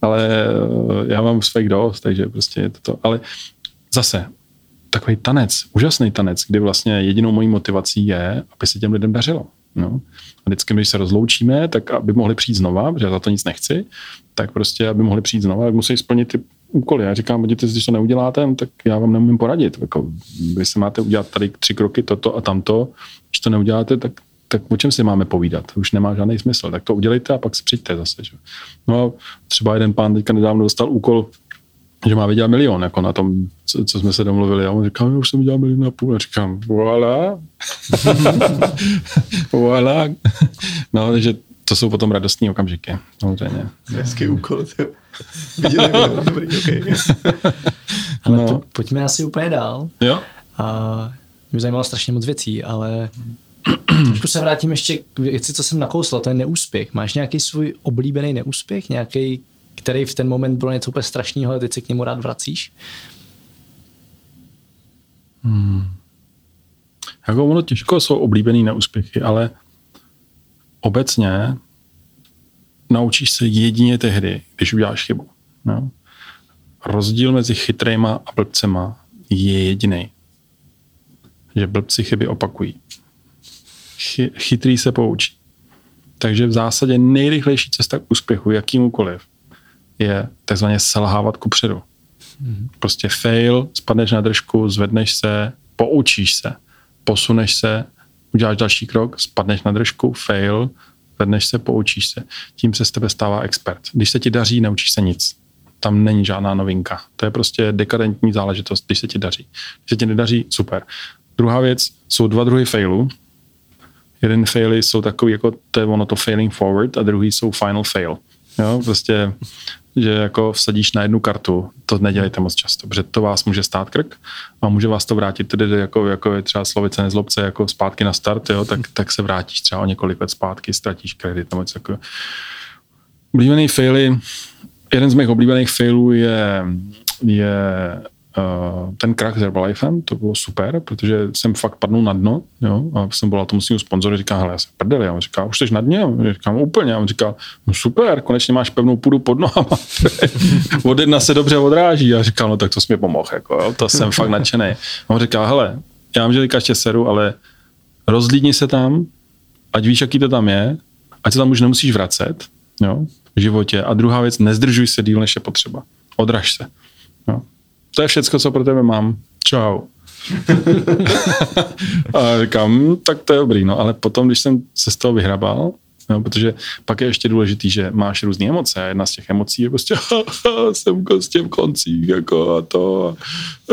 ale eh, já mám fake dost, takže prostě je to to. Ale zase, takový tanec, úžasný tanec, kdy vlastně jedinou mojí motivací je, aby se těm lidem dařilo. No. A vždycky, když se rozloučíme, tak aby mohli přijít znova, protože já za to nic nechci, tak prostě, aby mohli přijít znova, tak musí splnit ty úkoly. Já říkám, vidíte, když to neuděláte, tak já vám nemůžu poradit. Jako, vy se máte udělat tady tři kroky, toto a tamto. Když to neuděláte, tak, tak o čem si máme povídat? Už nemá žádný smysl. Tak to udělejte a pak si přijďte zase. Že? No a třeba jeden pán teďka nedávno dostal úkol, že má vydělat milion, jako na tom, co, co jsme se domluvili. A on říká, už jsem vydělal milion a půl. A říkám, voilà. voilà. No, takže to jsou potom radostní okamžiky, samozřejmě. Hezký úkol. Viděli, dobrý, okay. Ale no. po, pojďme asi úplně dál. Jo. A mě zajímalo strašně moc věcí, ale trošku se vrátím ještě k věci, co jsem nakousl, to je neúspěch. Máš nějaký svůj oblíbený neúspěch, nějaký, který v ten moment byl něco úplně strašného a teď se k němu rád vracíš? Hmm. Jako ono těžko jsou oblíbený neúspěchy, ale obecně naučíš se jedině tehdy, když uděláš chybu. No. Rozdíl mezi chytrýma a blbcema je jediný. Že blbci chyby opakují. Chy, chytrý se poučí. Takže v zásadě nejrychlejší cesta k úspěchu, jakýmukoliv, je takzvaně selhávat ku předu. Mm. Prostě fail, spadneš na držku, zvedneš se, poučíš se, posuneš se, uděláš další krok, spadneš na držku, fail, zvedneš se, poučíš se. Tím se z tebe stává expert. Když se ti daří, neučíš se nic. Tam není žádná novinka. To je prostě dekadentní záležitost, když se ti daří. Když se ti nedaří, super. Druhá věc, jsou dva druhy failů. Jeden faily jsou takový, jako to je ono to failing forward a druhý jsou final fail. Jo, prostě že jako vsadíš na jednu kartu, to nedělejte moc často, protože to vás může stát krk a může vás to vrátit tedy jako, jako je třeba slovice nezlobce jako zpátky na start, jo, tak, tak se vrátíš třeba o několik let zpátky, ztratíš kredit nebo něco. Oblíbený faily, jeden z mých oblíbených failů je, je ten krach s Herbalifem, to bylo super, protože jsem fakt padnul na dno, jo, a jsem byl tomu svým sponzoru, říká, hele, já jsem prdel, on říká, už jsi na dně, a říkám, úplně, a on no super, konečně máš pevnou půdu pod nohama, od jedna se dobře odráží, a říkám, no tak to jsi mi pomohl, jako, jo, to jsem fakt nadšený. A on říká, hele, já vím, že říkáš seru, ale rozlídni se tam, ať víš, jaký to tam je, ať se tam už nemusíš vracet, jo, v životě. A druhá věc, nezdržuj se díl, než je potřeba. Odraž se. Jo to je všecko, co pro tebe mám. Čau. a říkám, hm, tak to je dobrý, no, ale potom, když jsem se z toho vyhrabal, No, protože pak je ještě důležitý, že máš různé emoce a jedna z těch emocí je prostě jsem prostě v koncích jako a to a,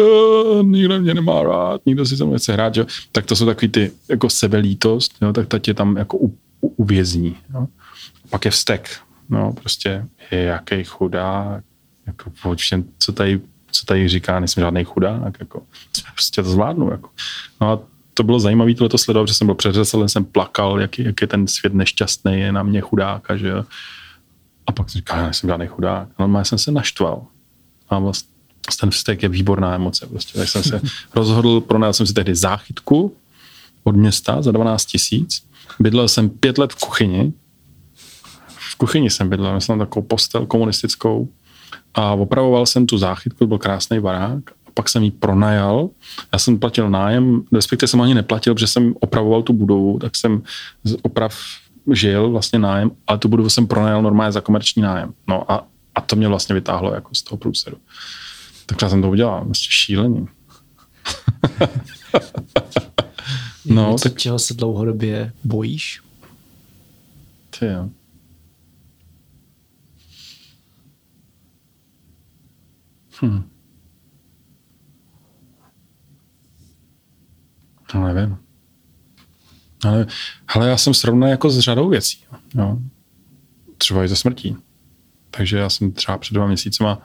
a, nikdo mě nemá rád, nikdo si se mnou chce hrát, že? tak to jsou takový ty jako sebelítost, jo? tak ta tě tam jako u, u, uvězní. Jo? Pak je vztek, no, prostě je jaký chudá, jako co tady co tady říká, nejsem žádný chudák, jako, prostě to zvládnu. Jako. No a to bylo zajímavé tohle sledovat, že jsem byl předřesel, jsem plakal, jak, jak je ten svět nešťastný, je na mě chudáka, že jo. A pak jsem říkal, já nejsem žádný chudák. No, já jsem se naštval. A vlastně ten vztek je výborná emoce. Prostě. Tak jsem se rozhodl, pronajal jsem si tehdy záchytku od města za 12 tisíc. Bydlel jsem pět let v kuchyni. V kuchyni jsem bydlel, jsem takovou postel komunistickou a opravoval jsem tu záchytku, to byl krásný barák, a pak jsem ji pronajal. Já jsem platil nájem, respektive jsem ani neplatil, protože jsem opravoval tu budovu, tak jsem z oprav žil vlastně nájem, ale tu budovu jsem pronajal normálně za komerční nájem. No a, a to mě vlastně vytáhlo jako z toho průseru. Tak já jsem to udělal, vlastně šílený. no, něco, tak... čeho se dlouhodobě bojíš? Ty jo. Hmm. No nevím. Ale, ale já jsem srovnal jako s řadou věcí. Jo. Třeba i ze smrtí. Takže já jsem třeba před dva měsícima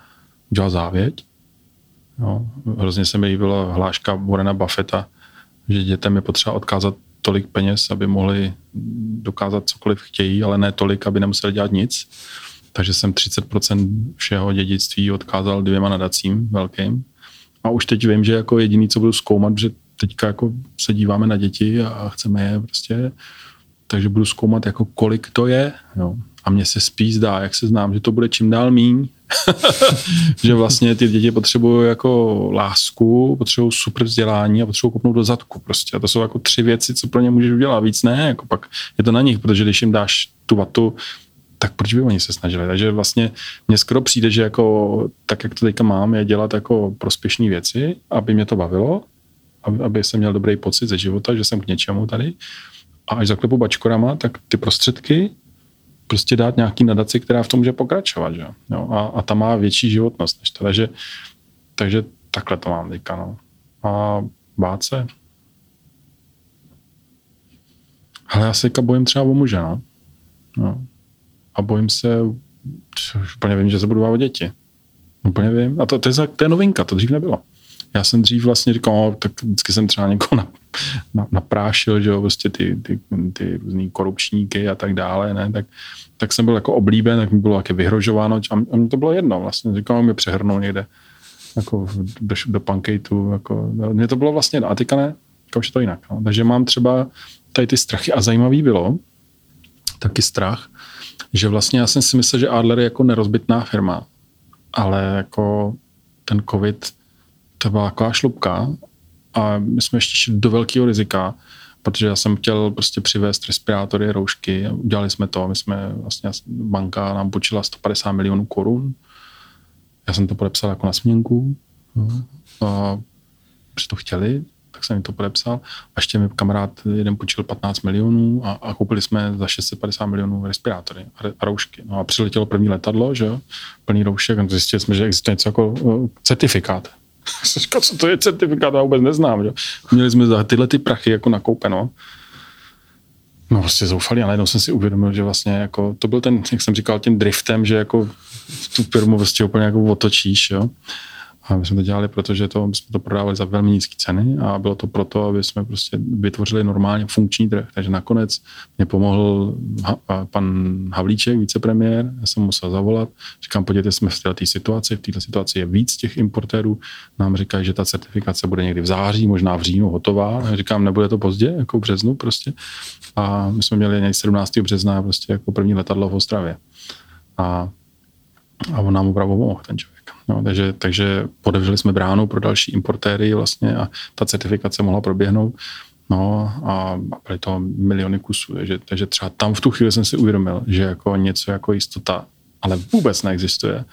udělal závěť. Jo. Hrozně se mi líbila hláška Warrena Buffetta, že dětem je potřeba odkázat tolik peněz, aby mohli dokázat cokoliv chtějí, ale ne tolik, aby nemuseli dělat nic takže jsem 30% všeho dědictví odkázal dvěma nadacím velkým. A už teď vím, že jako jediný, co budu zkoumat, že teďka jako se díváme na děti a chceme je prostě, takže budu zkoumat, jako kolik to je. Jo. A mně se spíš zdá, jak se znám, že to bude čím dál míň, že vlastně ty děti potřebují jako lásku, potřebují super vzdělání a potřebují kopnout do zadku prostě. A to jsou jako tři věci, co pro ně můžeš udělat. Víc ne, jako pak je to na nich, protože když jim dáš tu vatu, tak proč by oni se snažili? Takže vlastně mně skoro přijde, že jako tak, jak to teďka mám, je dělat jako prospěšné věci, aby mě to bavilo, aby, aby jsem měl dobrý pocit ze života, že jsem k něčemu tady. A až zaklepu bačkorama, tak ty prostředky prostě dát nějaký nadaci, která v tom může pokračovat. Že? Jo, a, a ta má větší životnost než to. Takže, takže takhle to mám teďka. No. A bát se. Ale já se teďka bojím třeba o muže. No. No. A bojím se, úplně vím, že se budu o děti. Úplně vím. A to, to, je, to je novinka, to dřív nebylo. Já jsem dřív vlastně říkal, no, tak vždycky jsem třeba někoho na, na, naprášil, že jo, prostě ty, ty, ty různý korupčníky a tak dále, ne, tak, tak jsem byl jako oblíben, tak mi bylo také vyhrožováno a, a to bylo jedno vlastně, říkal, mi přehrnou někde jako do, do pankejtu, jako, mně to bylo vlastně a teďka ne, už je to jinak, no. takže mám třeba tady ty strachy a zajímavý bylo, taky strach, že vlastně já jsem si myslel, že Adler je jako nerozbitná firma, ale jako ten covid to byla taková šlubka a my jsme ještě šli do velkého rizika, protože já jsem chtěl prostě přivést respirátory, roušky, udělali jsme to, my jsme vlastně, banka nám počila 150 milionů korun, já jsem to podepsal jako na směnku, a protože to chtěli, tak jsem jim to podepsal. A ještě mi kamarád jeden počil 15 milionů a, a koupili jsme za 650 milionů respirátory a, a roušky. No a přiletělo první letadlo, že jo, plný roušek a zjistili jsme, že existuje něco jako uh, certifikát co to je certifikát, já vůbec neznám. Že? Měli jsme za tyhle ty prachy jako nakoupeno. No prostě zoufali a najednou jsem si uvědomil, že vlastně jako, to byl ten, jak jsem říkal, tím driftem, že jako tu firmu vlastně úplně jako otočíš, jo. A my jsme to dělali, protože to, jsme to prodávali za velmi nízké ceny a bylo to proto, aby jsme prostě vytvořili normálně funkční trh. Takže nakonec mě pomohl ha, pan Havlíček, vicepremiér, já jsem musel zavolat. Říkám, podívejte, jsme v této situaci, v této situaci je víc těch importérů. Nám říkají, že ta certifikace bude někdy v září, možná v říjnu hotová. Já říkám, nebude to pozdě, jako v březnu prostě. A my jsme měli 17. března prostě jako první letadlo v Ostravě. A, a on nám opravdu pomohl, ten člověk. No, takže, takže podevřeli jsme bránu pro další importéry vlastně a ta certifikace mohla proběhnout. No a byly to miliony kusů, takže, takže třeba tam v tu chvíli jsem si uvědomil, že jako něco jako jistota, ale vůbec neexistuje.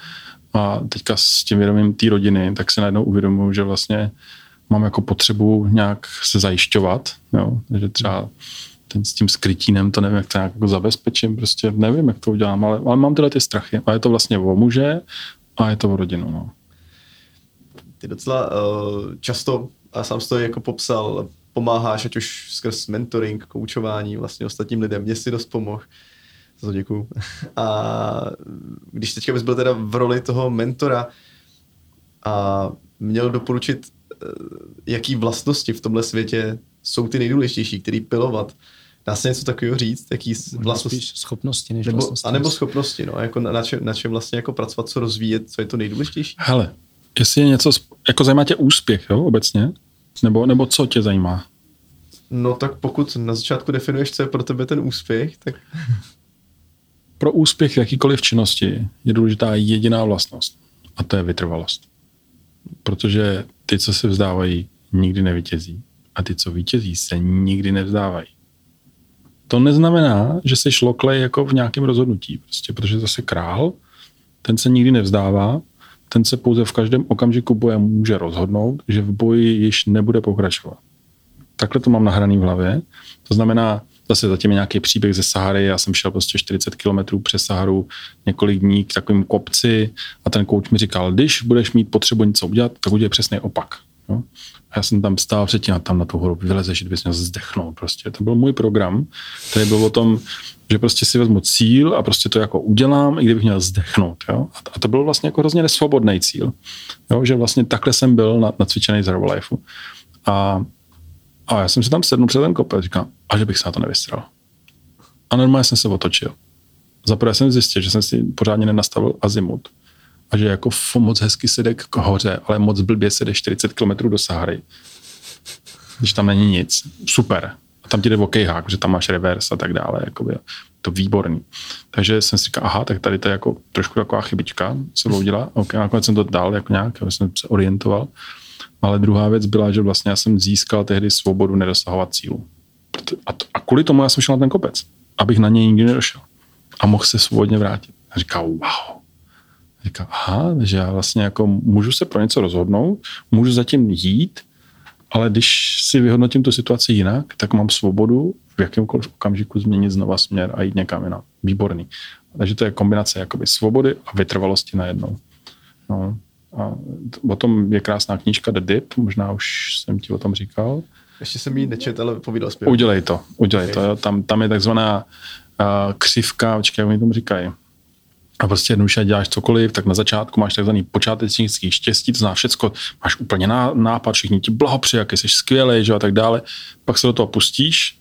A teďka s tím vědomím té rodiny, tak si najednou uvědomuji, že vlastně mám jako potřebu nějak se zajišťovat, jo? takže třeba ten s tím skrytínem, to nevím, jak to nějak jako zabezpečím, prostě nevím, jak to udělám, ale, ale mám tyhle ty strachy. A je to vlastně o muže, a je to v rodinu, no. Ty docela uh, často, a sám jsi to jako popsal, pomáháš, ať už skrz mentoring, koučování vlastně ostatním lidem. Mně si dost pomohl. Za to děkuju. A když teďka bys byl teda v roli toho mentora a měl doporučit, eh, jaký vlastnosti v tomhle světě jsou ty nejdůležitější, který pilovat, Dá se něco takového říct? Jaký vlastnosti? schopnosti než nebo, vlastnosti. A nebo schopnosti, no, jako na, na, čem, na čem vlastně jako pracovat, co rozvíjet, co je to nejdůležitější? Hele, jestli je něco, jako zajímá tě úspěch, jo, obecně? Nebo, nebo co tě zajímá? No tak pokud na začátku definuješ, co je pro tebe ten úspěch, tak... Pro úspěch v jakýkoliv činnosti je důležitá jediná vlastnost a to je vytrvalost. Protože ty, co se vzdávají, nikdy nevítězí a ty, co vítězí, se nikdy nevzdávají to neznamená, že se šloklej jako v nějakém rozhodnutí, prostě, protože zase král, ten se nikdy nevzdává, ten se pouze v každém okamžiku boje může rozhodnout, že v boji již nebude pokračovat. Takhle to mám nahraný v hlavě. To znamená, zase zatím je nějaký příběh ze Sahary, já jsem šel prostě 40 kilometrů přes Saharu několik dní k takovým kopci a ten kouč mi říkal, když budeš mít potřebu něco udělat, tak udělej přesný opak. Jo? Já jsem tam stál předtím a tam na tu horu vylezeš, bys měl zdechnout prostě. To byl můj program, který byl o tom, že prostě si vezmu cíl a prostě to jako udělám, i kdybych měl zdechnout. Jo? A to byl vlastně jako hrozně nesvobodný cíl. Jo? Že vlastně takhle jsem byl na, nacvičený z Herbalife. A, a já jsem si tam sednul před ten kopec, říkám, a že bych se na to nevystral. A normálně jsem se otočil. Zaprvé jsem zjistil, že jsem si pořádně nenastavil azimut a že jako moc hezky se jde k hoře, ale moc blbě se jde 40 km do Sahary, když tam není nic. Super. A tam ti jde o kejhák, že tam máš reverse a tak dále, jakoby, to výborný. Takže jsem si říkal, aha, tak tady to je jako trošku taková chybička, se udělá. Ok, nakonec jsem to dal jako nějak, jsem se orientoval. Ale druhá věc byla, že vlastně já jsem získal tehdy svobodu nedosahovat cílu. A, to, a kvůli tomu já jsem šel na ten kopec, abych na něj nikdy nedošel. A mohl se svobodně vrátit. A říkal, wow. Říkal, aha, že já vlastně jako můžu se pro něco rozhodnout, můžu zatím jít, ale když si vyhodnotím tu situaci jinak, tak mám svobodu v jakémkoliv okamžiku změnit znova směr a jít někam jinam. Výborný. Takže to je kombinace jakoby svobody a vytrvalosti najednou. No. A o tom je krásná knížka The Dip, možná už jsem ti o tom říkal. Ještě jsem ji nečet, ale povídal zpěv. Udělej to, udělej okay. to. Jo. Tam, tam je takzvaná uh, křivka, počkej, jak oni tomu říkají. A prostě jednoduše děláš cokoliv, tak na začátku máš takzvaný počátečnický štěstí, to zná všecko, máš úplně nápad, všichni ti blahopřeji, jak jsi skvělý, že a tak dále. Pak se do toho pustíš,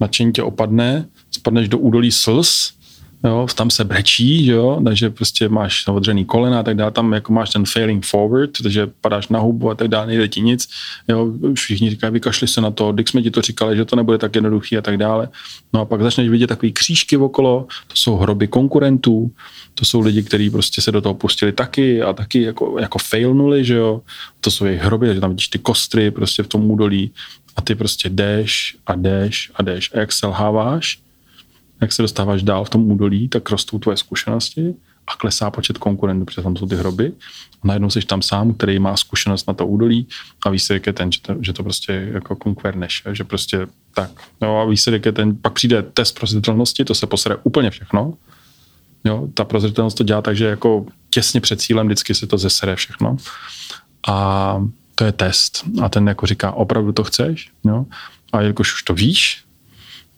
nadšení tě opadne, spadneš do údolí slz jo, tam se brečí, jo, takže prostě máš odřený kolena a tak dále, tam jako máš ten failing forward, takže padáš na hubu a tak dále, nejde ti nic, jo, všichni říkají, vykašli se na to, když jsme ti to říkali, že to nebude tak jednoduchý a tak dále. No a pak začneš vidět takový křížky okolo, to jsou hroby konkurentů, to jsou lidi, kteří prostě se do toho pustili taky a taky jako, jako failnuli, že jo, to jsou jejich hroby, takže tam vidíš ty kostry prostě v tom údolí a ty prostě jdeš a jdeš a jdeš a jak selháváš, jak se dostáváš dál v tom údolí, tak rostou tvoje zkušenosti a klesá počet konkurentů, protože tam jsou ty hroby. A najednou jsi tam sám, který má zkušenost na to údolí a výsledek je ten, že to, že to prostě jako konkverneš, že prostě tak. No a výsledek je ten, pak přijde test prozřetelnosti, to se posere úplně všechno. Jo, ta prozřetelnost to dělá tak, že jako těsně před cílem vždycky se to zesere všechno. A to je test. A ten jako říká, opravdu to chceš? Jo? A jakož už to víš,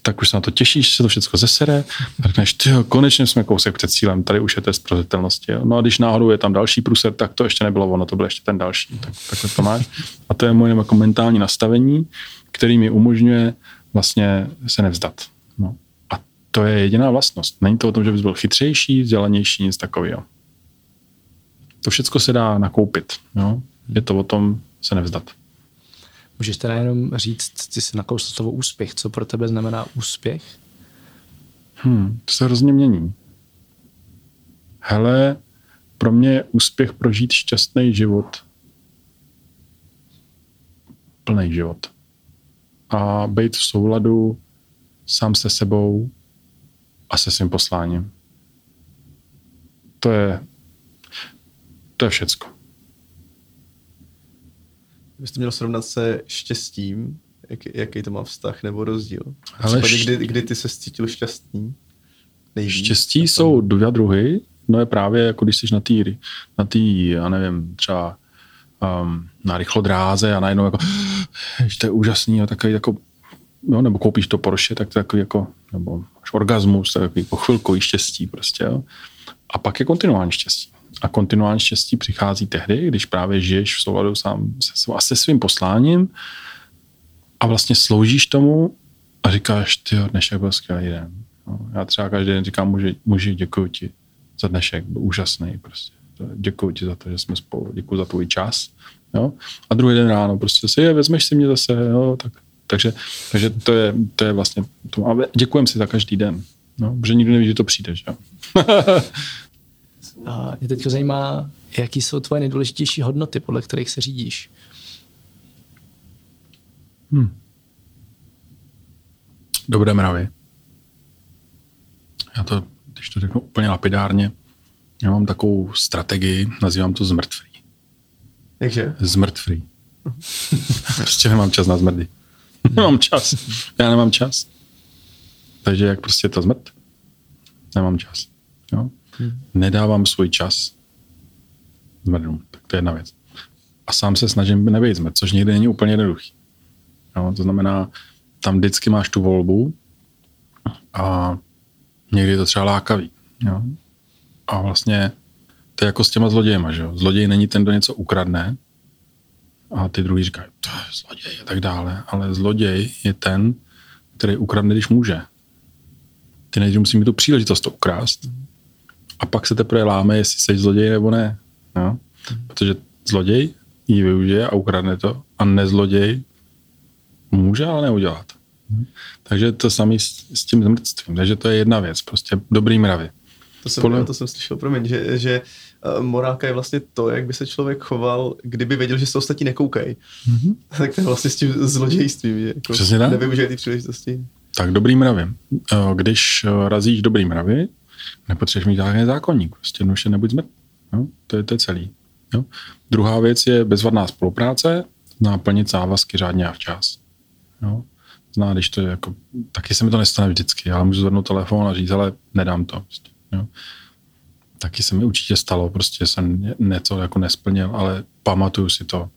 tak už se na to těšíš, se to všechno zesere a řekneš, ty konečně jsme kousek před cílem, tady už je test prozřetelnosti. No a když náhodou je tam další průser, tak to ještě nebylo ono, to byl ještě ten další. Tak, takhle to máš. A to je moje jako mentální nastavení, který mi umožňuje vlastně se nevzdat. No. A to je jediná vlastnost. Není to o tom, že bys byl chytřejší, vzdělanější, nic takového. To všechno se dá nakoupit. Jo? Je to o tom se nevzdat. Můžeš teda jenom říct, ty jsi nakousl slovo úspěch. Co pro tebe znamená úspěch? Hmm, to se hrozně mění. Hele, pro mě je úspěch prožít šťastný život. Plný život. A být v souladu sám se sebou a se svým posláním. To je, to je všecko. Kdybyste měl srovnat se štěstím, jak, jaký to má vztah nebo rozdíl? V Ale případě, kdy, kdy ty se cítil šťastný? Nejvíc, Štěstí jsou dva druhy. No je právě jako když jsi na té, na tý, já nevím, třeba um, na rychlodráze a najednou jako, že to je úžasný a takový jako, no, nebo koupíš to Porsche, tak to je takový jako, nebo máš orgasmus, tak takový jako chvilkový štěstí prostě, jo. A pak je kontinuální štěstí. A kontinuální štěstí přichází tehdy, když právě žiješ v souladu sám se, a se svým posláním a vlastně sloužíš tomu a říkáš, ty dnešek byl skvělý den. No, já třeba každý den říkám muži, muži děkuji ti za dnešek, byl úžasný prostě. Děkuji ti za to, že jsme spolu, děkuji za tvůj čas. Jo? A druhý den ráno prostě si je, vezmeš si mě zase, jo? Tak, takže, takže to, je, to je vlastně to. A děkujem si za každý den. No, protože nikdo neví, že to přijde. Že? A mě teď zajímá, jaký jsou tvoje nejdůležitější hodnoty, podle kterých se řídíš. Hmm. Dobré mravy. Já to, když to řeknu úplně lapidárně, já mám takovou strategii, nazývám to zmrtvý. Jakže? Zmrtvý. prostě nemám čas na zmrdy. nemám čas. Já nemám čas. Takže jak prostě to zmrt, nemám čas. Jo? Nedávám svůj čas zmrdům. Tak to je jedna věc. A sám se snažím nebejt zmrt, což někdy není úplně jednoduchý. Jo, to znamená, tam vždycky máš tu volbu a někdy je to třeba lákavý. Jo? A vlastně to je jako s těma zlodějema, že jo? Zloděj není ten, kdo něco ukradne a ty druhý říkají, to je zloděj a tak dále, ale zloděj je ten, který ukradne, když může. Ty nejdřív musí mít tu příležitost to ukrást a pak se teprve láme, jestli jsi zloděj nebo ne. No? Protože zloděj ji využije a ukradne to a nezloděj může ale neudělat. Takže to samé s, s tím zmrtvím. Takže to je jedna věc, prostě dobrý mravy. To jsem, Podle... to jsem slyšel, promiň, že, že uh, morálka je vlastně to, jak by se člověk choval, kdyby věděl, že se ostatní nekoukají. Mm-hmm. tak to je vlastně s tím zlodějstvím, že jako Přesně tak. nevyužije ty příležitosti. Tak dobrý mravy. Uh, když razíš dobrý mravy, nepotřebuješ mít žádný zákonník, prostě jednoduše nebuď zmrt. To, je, to je celý. Jo? Druhá věc je bezvadná spolupráce, naplnit závazky řádně a včas. Jo? Zná, když to je jako, taky se mi to nestane vždycky, ale můžu zvednout telefon a říct, ale nedám to. Prostě, jo? Taky se mi určitě stalo, prostě jsem něco jako nesplnil, ale pamatuju si to,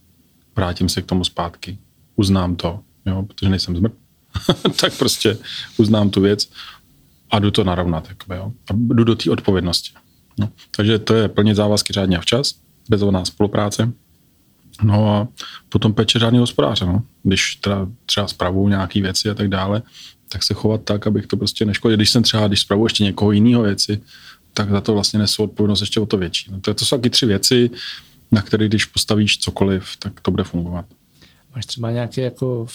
vrátím se k tomu zpátky, uznám to, jo? protože nejsem zmrt, tak prostě uznám tu věc a jdu to narovnat. Jakoby, jo? A jdu do té odpovědnosti. No. Takže to je plnit závazky řádně a včas, bezovná spolupráce. No a potom peče řádný hospodáře. No. Když teda třeba spravuju nějaké věci a tak dále, tak se chovat tak, abych to prostě neškodil. Když jsem třeba, když spravuju ještě někoho jiného věci, tak za to vlastně nesu odpovědnost ještě o to větší. No, to, to jsou taky tři věci, na které když postavíš cokoliv, tak to bude fungovat. Máš třeba nějaký jako,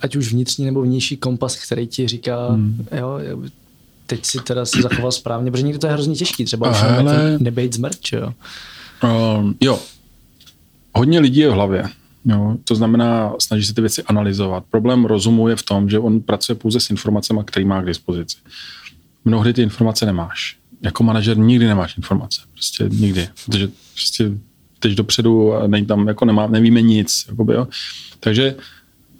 ať už vnitřní nebo vnější kompas, který ti říká, hmm. jo, teď si teda se zachoval správně, protože někdy to je hrozně těžký, třeba už jako nebejt zmrt, jo? Um, jo. Hodně lidí je v hlavě. Jo, to znamená, snaží se ty věci analyzovat. Problém rozumu je v tom, že on pracuje pouze s informacemi, které má k dispozici. Mnohdy ty informace nemáš. Jako manažer nikdy nemáš informace. Prostě nikdy. Protože prostě teď dopředu a není tam, jako nemá, nevíme nic. Jakoby, jo. Takže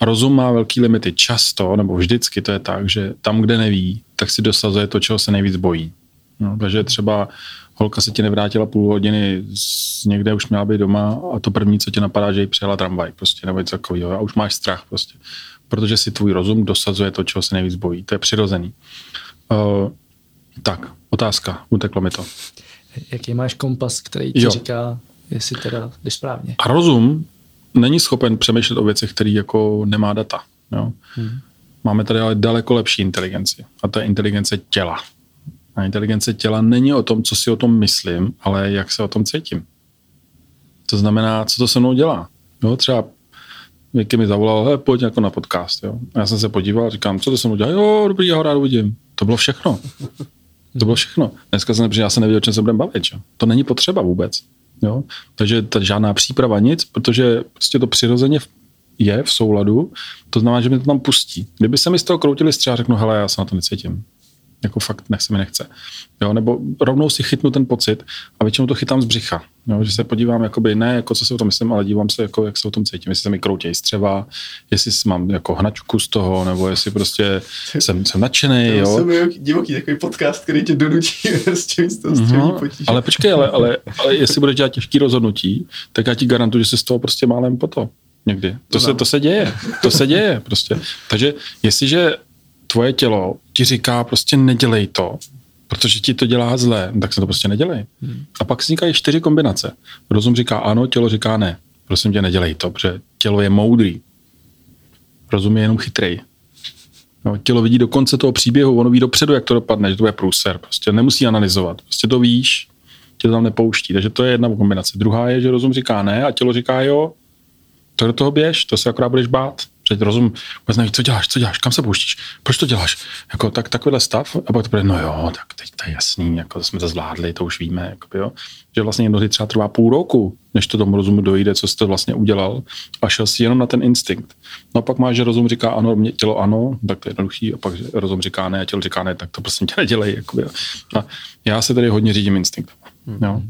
rozum má velký limity. Často, nebo vždycky to je tak, že tam, kde neví, tak si dosazuje to, čeho se nejvíc bojí. No, takže třeba holka se ti nevrátila půl hodiny, z někde už měla být doma a to první, co tě napadá, že jí přijela tramvaj prostě, nebo něco takového a už máš strach prostě. Protože si tvůj rozum dosazuje to, čeho se nejvíc bojí. To je přirozený. Uh, tak, otázka, uteklo mi to. Jaký máš kompas, který ti jo. říká, jestli teda jdeš správně? A rozum není schopen přemýšlet o věcech, který jako nemá data. Jo? Hmm. Máme tady ale daleko lepší inteligenci a to je inteligence těla. A inteligence těla není o tom, co si o tom myslím, ale jak se o tom cítím. To znamená, co to se mnou dělá. Jo, třeba Vicky mi zavolal, hej, pojď jako na podcast. Jo. A já jsem se podíval, říkám, co to se mnou dělá? Jo, dobrý, já ho rád uvidím. To bylo všechno. To bylo všechno. Dneska jsem, já jsem nevěděl, o čem se budeme bavit. Jo. To není potřeba vůbec. Jo. Takže ta žádná příprava, nic, protože prostě to přirozeně je v souladu, to znamená, že mi to tam pustí. Kdyby se mi z toho kroutili střeva, řeknu, hele, já se na to necítím jako fakt nechce mi nechce. Jo, nebo rovnou si chytnu ten pocit a většinou to chytám z břicha. Jo, že se podívám, jakoby, ne jako co si o tom myslím, ale dívám se, jako, jak se o tom cítím, jestli se mi kroutějí střeva, jestli mám jako hnačku z toho, nebo jestli prostě jsem, jsem nadšený. To jo. jsem divoký takový podcast, který tě donutí s tím z toho mm-hmm. Ale počkej, ale, ale, ale, jestli budeš dělat těžký rozhodnutí, tak já ti garantuju, že se z toho prostě málem po to. Někdy. To, se, to se děje. To se děje prostě. Takže jestliže tvoje tělo ti říká prostě nedělej to, protože ti to dělá zlé, tak se to prostě nedělej. Hmm. A pak vznikají čtyři kombinace. Rozum říká ano, tělo říká ne. Prosím tě, nedělej to, protože tělo je moudrý. Rozum je jenom chytrej. No, tělo vidí do konce toho příběhu, ono ví dopředu, jak to dopadne, že to je průser. Prostě nemusí analyzovat. Prostě to víš, tě to tam nepouští. Takže to je jedna kombinace. Druhá je, že rozum říká ne a tělo říká jo, to do toho běž, to se akorát budeš bát. Teď rozum vůbec neví, co děláš, co děláš, kam se pouštíš, proč to děláš. Jako, tak, takovýhle stav a pak to bude, no jo, tak teď to je jasný, jako to jsme to zvládli, to už víme. Jako, jo. Že vlastně jednody třeba trvá půl roku, než to tomu rozumu dojde, co jsi to vlastně udělal a šel si jenom na ten instinkt. No a pak máš, že rozum říká ano, mě tělo ano, tak to je jednoduchý, a pak že rozum říká ne a tělo říká ne, tak to prostě tě nedělej. Jako, jo. A já se tady hodně řídím instinktem. Mm-hmm. Jo.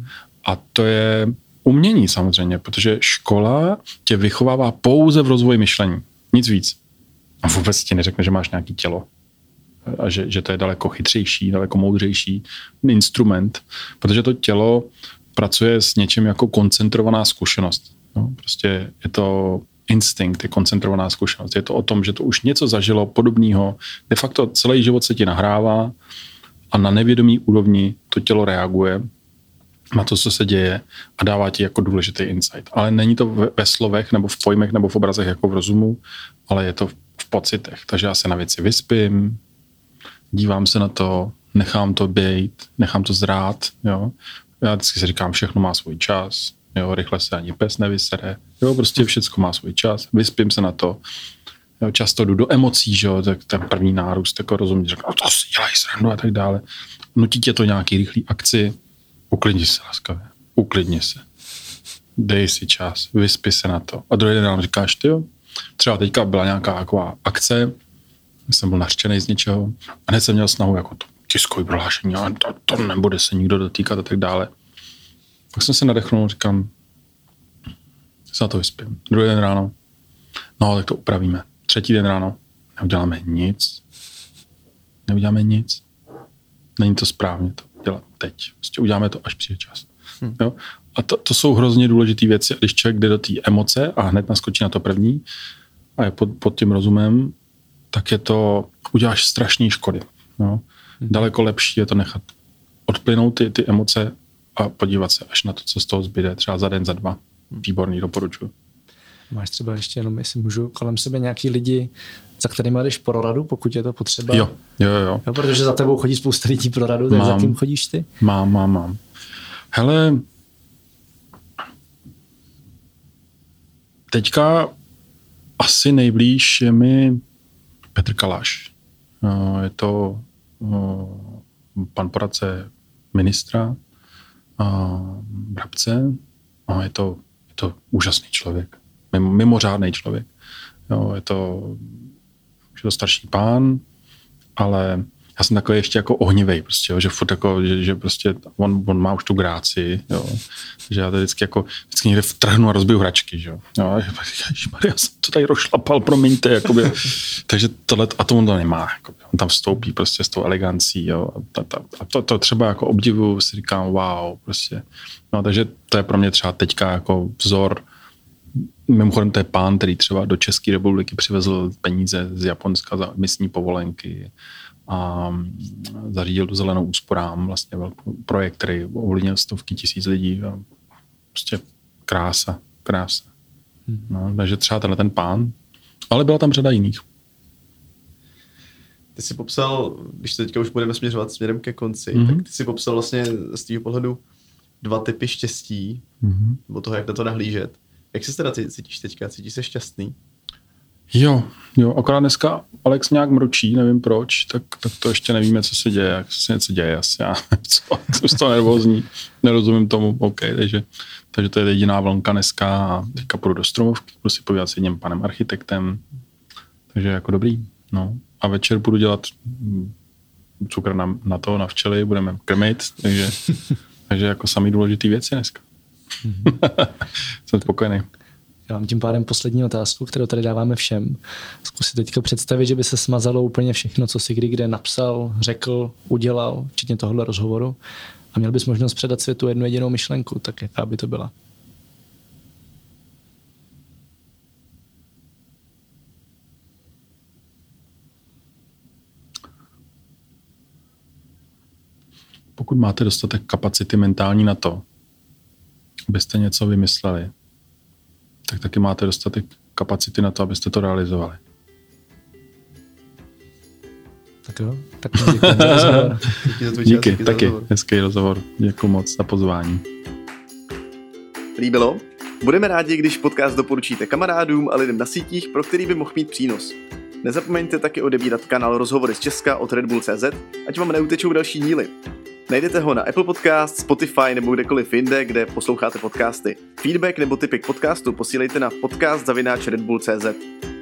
A to je umění samozřejmě, protože škola tě vychovává pouze v rozvoji myšlení. Nic víc. A vůbec ti neřekne, že máš nějaký tělo. A že, že to je daleko chytřejší, daleko moudřejší instrument, protože to tělo pracuje s něčím jako koncentrovaná zkušenost. No, prostě je to instinkt, je koncentrovaná zkušenost. Je to o tom, že to už něco zažilo podobného. De facto celý život se ti nahrává a na nevědomí úrovni to tělo reaguje na to, co se děje a dává ti jako důležitý insight. Ale není to ve slovech nebo v pojmech nebo v obrazech jako v rozumu, ale je to v pocitech. Takže já se na věci vyspím, dívám se na to, nechám to být, nechám to zrát, jo. Já vždycky si říkám, všechno má svůj čas, jo, rychle se ani pes nevysere, jo, prostě všechno má svůj čas, vyspím se na to, Jo, často jdu do emocí, že jo, tak ten první nárůst, jako rozumíš, no to si dělají srandu a tak dále. Nutí tě to nějaký rychlý akci, uklidni se laskavě, uklidni se. Dej si čas, vyspí se na to. A druhý den nám říkáš, ty jo, třeba teďka byla nějaká taková akce, jsem byl nařčený z něčeho a hned jsem měl snahu jako to tiskový prohlášení a to, to nebude se nikdo dotýkat a tak dále. Pak jsem se nadechnul, říkám, se na to vyspím. Druhý den ráno, no tak to upravíme. Třetí den ráno, neuděláme nic. Neuděláme nic. Není to správně to teď. Prostě uděláme to, až přijde čas. Hmm. Jo? A to, to jsou hrozně důležité věci. Když člověk jde do té emoce a hned naskočí na to první a je pod, pod tím rozumem, tak je to, uděláš strašné škody. Jo? Hmm. Daleko lepší je to nechat odplynout ty, ty emoce a podívat se až na to, co z toho zbyde, třeba za den, za dva. Výborný, doporučuji. Máš třeba ještě jenom, jestli můžu, kolem sebe nějaký lidi, za kterými jdeš pro radu, pokud je to potřeba? Jo, jo, jo. jo protože za tebou chodí spousta lidí pro radu, tak za kým chodíš ty? Mám, mám, mám. Hele, teďka asi nejblíž je mi Petr Kaláš. Je to pan poradce ministra Brabce. Je to, je to úžasný člověk mimořádný člověk. Jo, je to, to starší pán, ale já jsem takový ještě jako ohnivej, prostě, jo, že furt jako, že, že prostě on, on, má už tu gráci, jo, že já to vždycky jako, vždycky někde vtrhnu a rozbiju hračky, že jo. jo já jsem to tady rozšlapal, promiňte, jakoby. takže tohle, a to on to nemá, jakoby. on tam vstoupí prostě s tou elegancí, jo, a, ta, a to, to, třeba jako obdivu si říkám, wow, prostě. No, takže to je pro mě třeba teďka jako vzor, Mimochodem to je pán, který třeba do České republiky přivezl peníze z Japonska za misní povolenky a zařídil tu zelenou úsporám, vlastně velký projekt, který ovlivnil stovky tisíc lidí. A prostě krása, krása. No, takže třeba tenhle ten pán, ale byla tam řada jiných. Ty jsi popsal, když teďka už budeme směřovat směrem ke konci, mm-hmm. tak ty jsi popsal vlastně z tvého pohledu dva typy štěstí, mm-hmm. nebo toho, jak na to nahlížet. Jak se teda cítíš teďka? Cítíš se šťastný? Jo, jo, akorát dneska Alex nějak mručí, nevím proč, tak, tak to ještě nevíme, co se děje, jak se něco děje, asi já co, jsem z toho nervózní, nerozumím tomu, OK, takže, takže to je jediná vlnka dneska a teďka půjdu do stromovky, budu si povídat s jedním panem architektem, takže jako dobrý, no. A večer budu dělat cukr na, na to, na včely, budeme krmit, takže, takže jako samý důležitý věci dneska. Jsem spokojený. Já mám tím pádem poslední otázku, kterou tady dáváme všem. Zkusit teďka představit, že by se smazalo úplně všechno, co si kdy kde napsal, řekl, udělal, včetně tohohle rozhovoru a měl bys možnost předat světu jednu jedinou myšlenku, tak jaká by to byla? Pokud máte dostatek kapacity mentální na to, abyste něco vymysleli, tak taky máte dostatek kapacity na to, abyste to realizovali. Tak jo, tak děkuji za. Díky, díky, taky. Rozhovor. Hezký rozhovor. Děkuji moc za pozvání. Líbilo? Budeme rádi, když podcast doporučíte kamarádům a lidem na sítích, pro který by mohl mít přínos. Nezapomeňte taky odebírat kanál Rozhovory z Česka od Red Bull.cz, ať vám neutečou další díly. Najdete ho na Apple Podcast, Spotify nebo kdekoliv jinde, kde posloucháte podcasty. Feedback nebo tipy k podcastu posílejte na podcast.redbull.cz.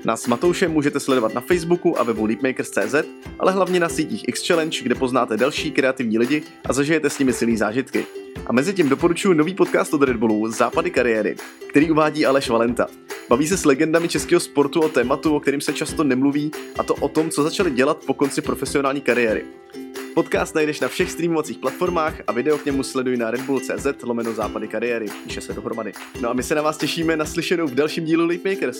Nás s Matoušem můžete sledovat na Facebooku a webu leapmakers.cz, ale hlavně na sítích X-Challenge, kde poznáte další kreativní lidi a zažijete s nimi silný zážitky. A mezi tím doporučuji nový podcast od Red Bullu Západy kariéry, který uvádí Aleš Valenta. Baví se s legendami českého sportu o tématu, o kterým se často nemluví, a to o tom, co začali dělat po konci profesionální kariéry. Podcast najdeš na všech streamovacích platformách a video k němu sleduj na redbull.cz lomeno západy kariéry, píše se dohromady. No a my se na vás těšíme na slyšenou v dalším dílu Leap Makers.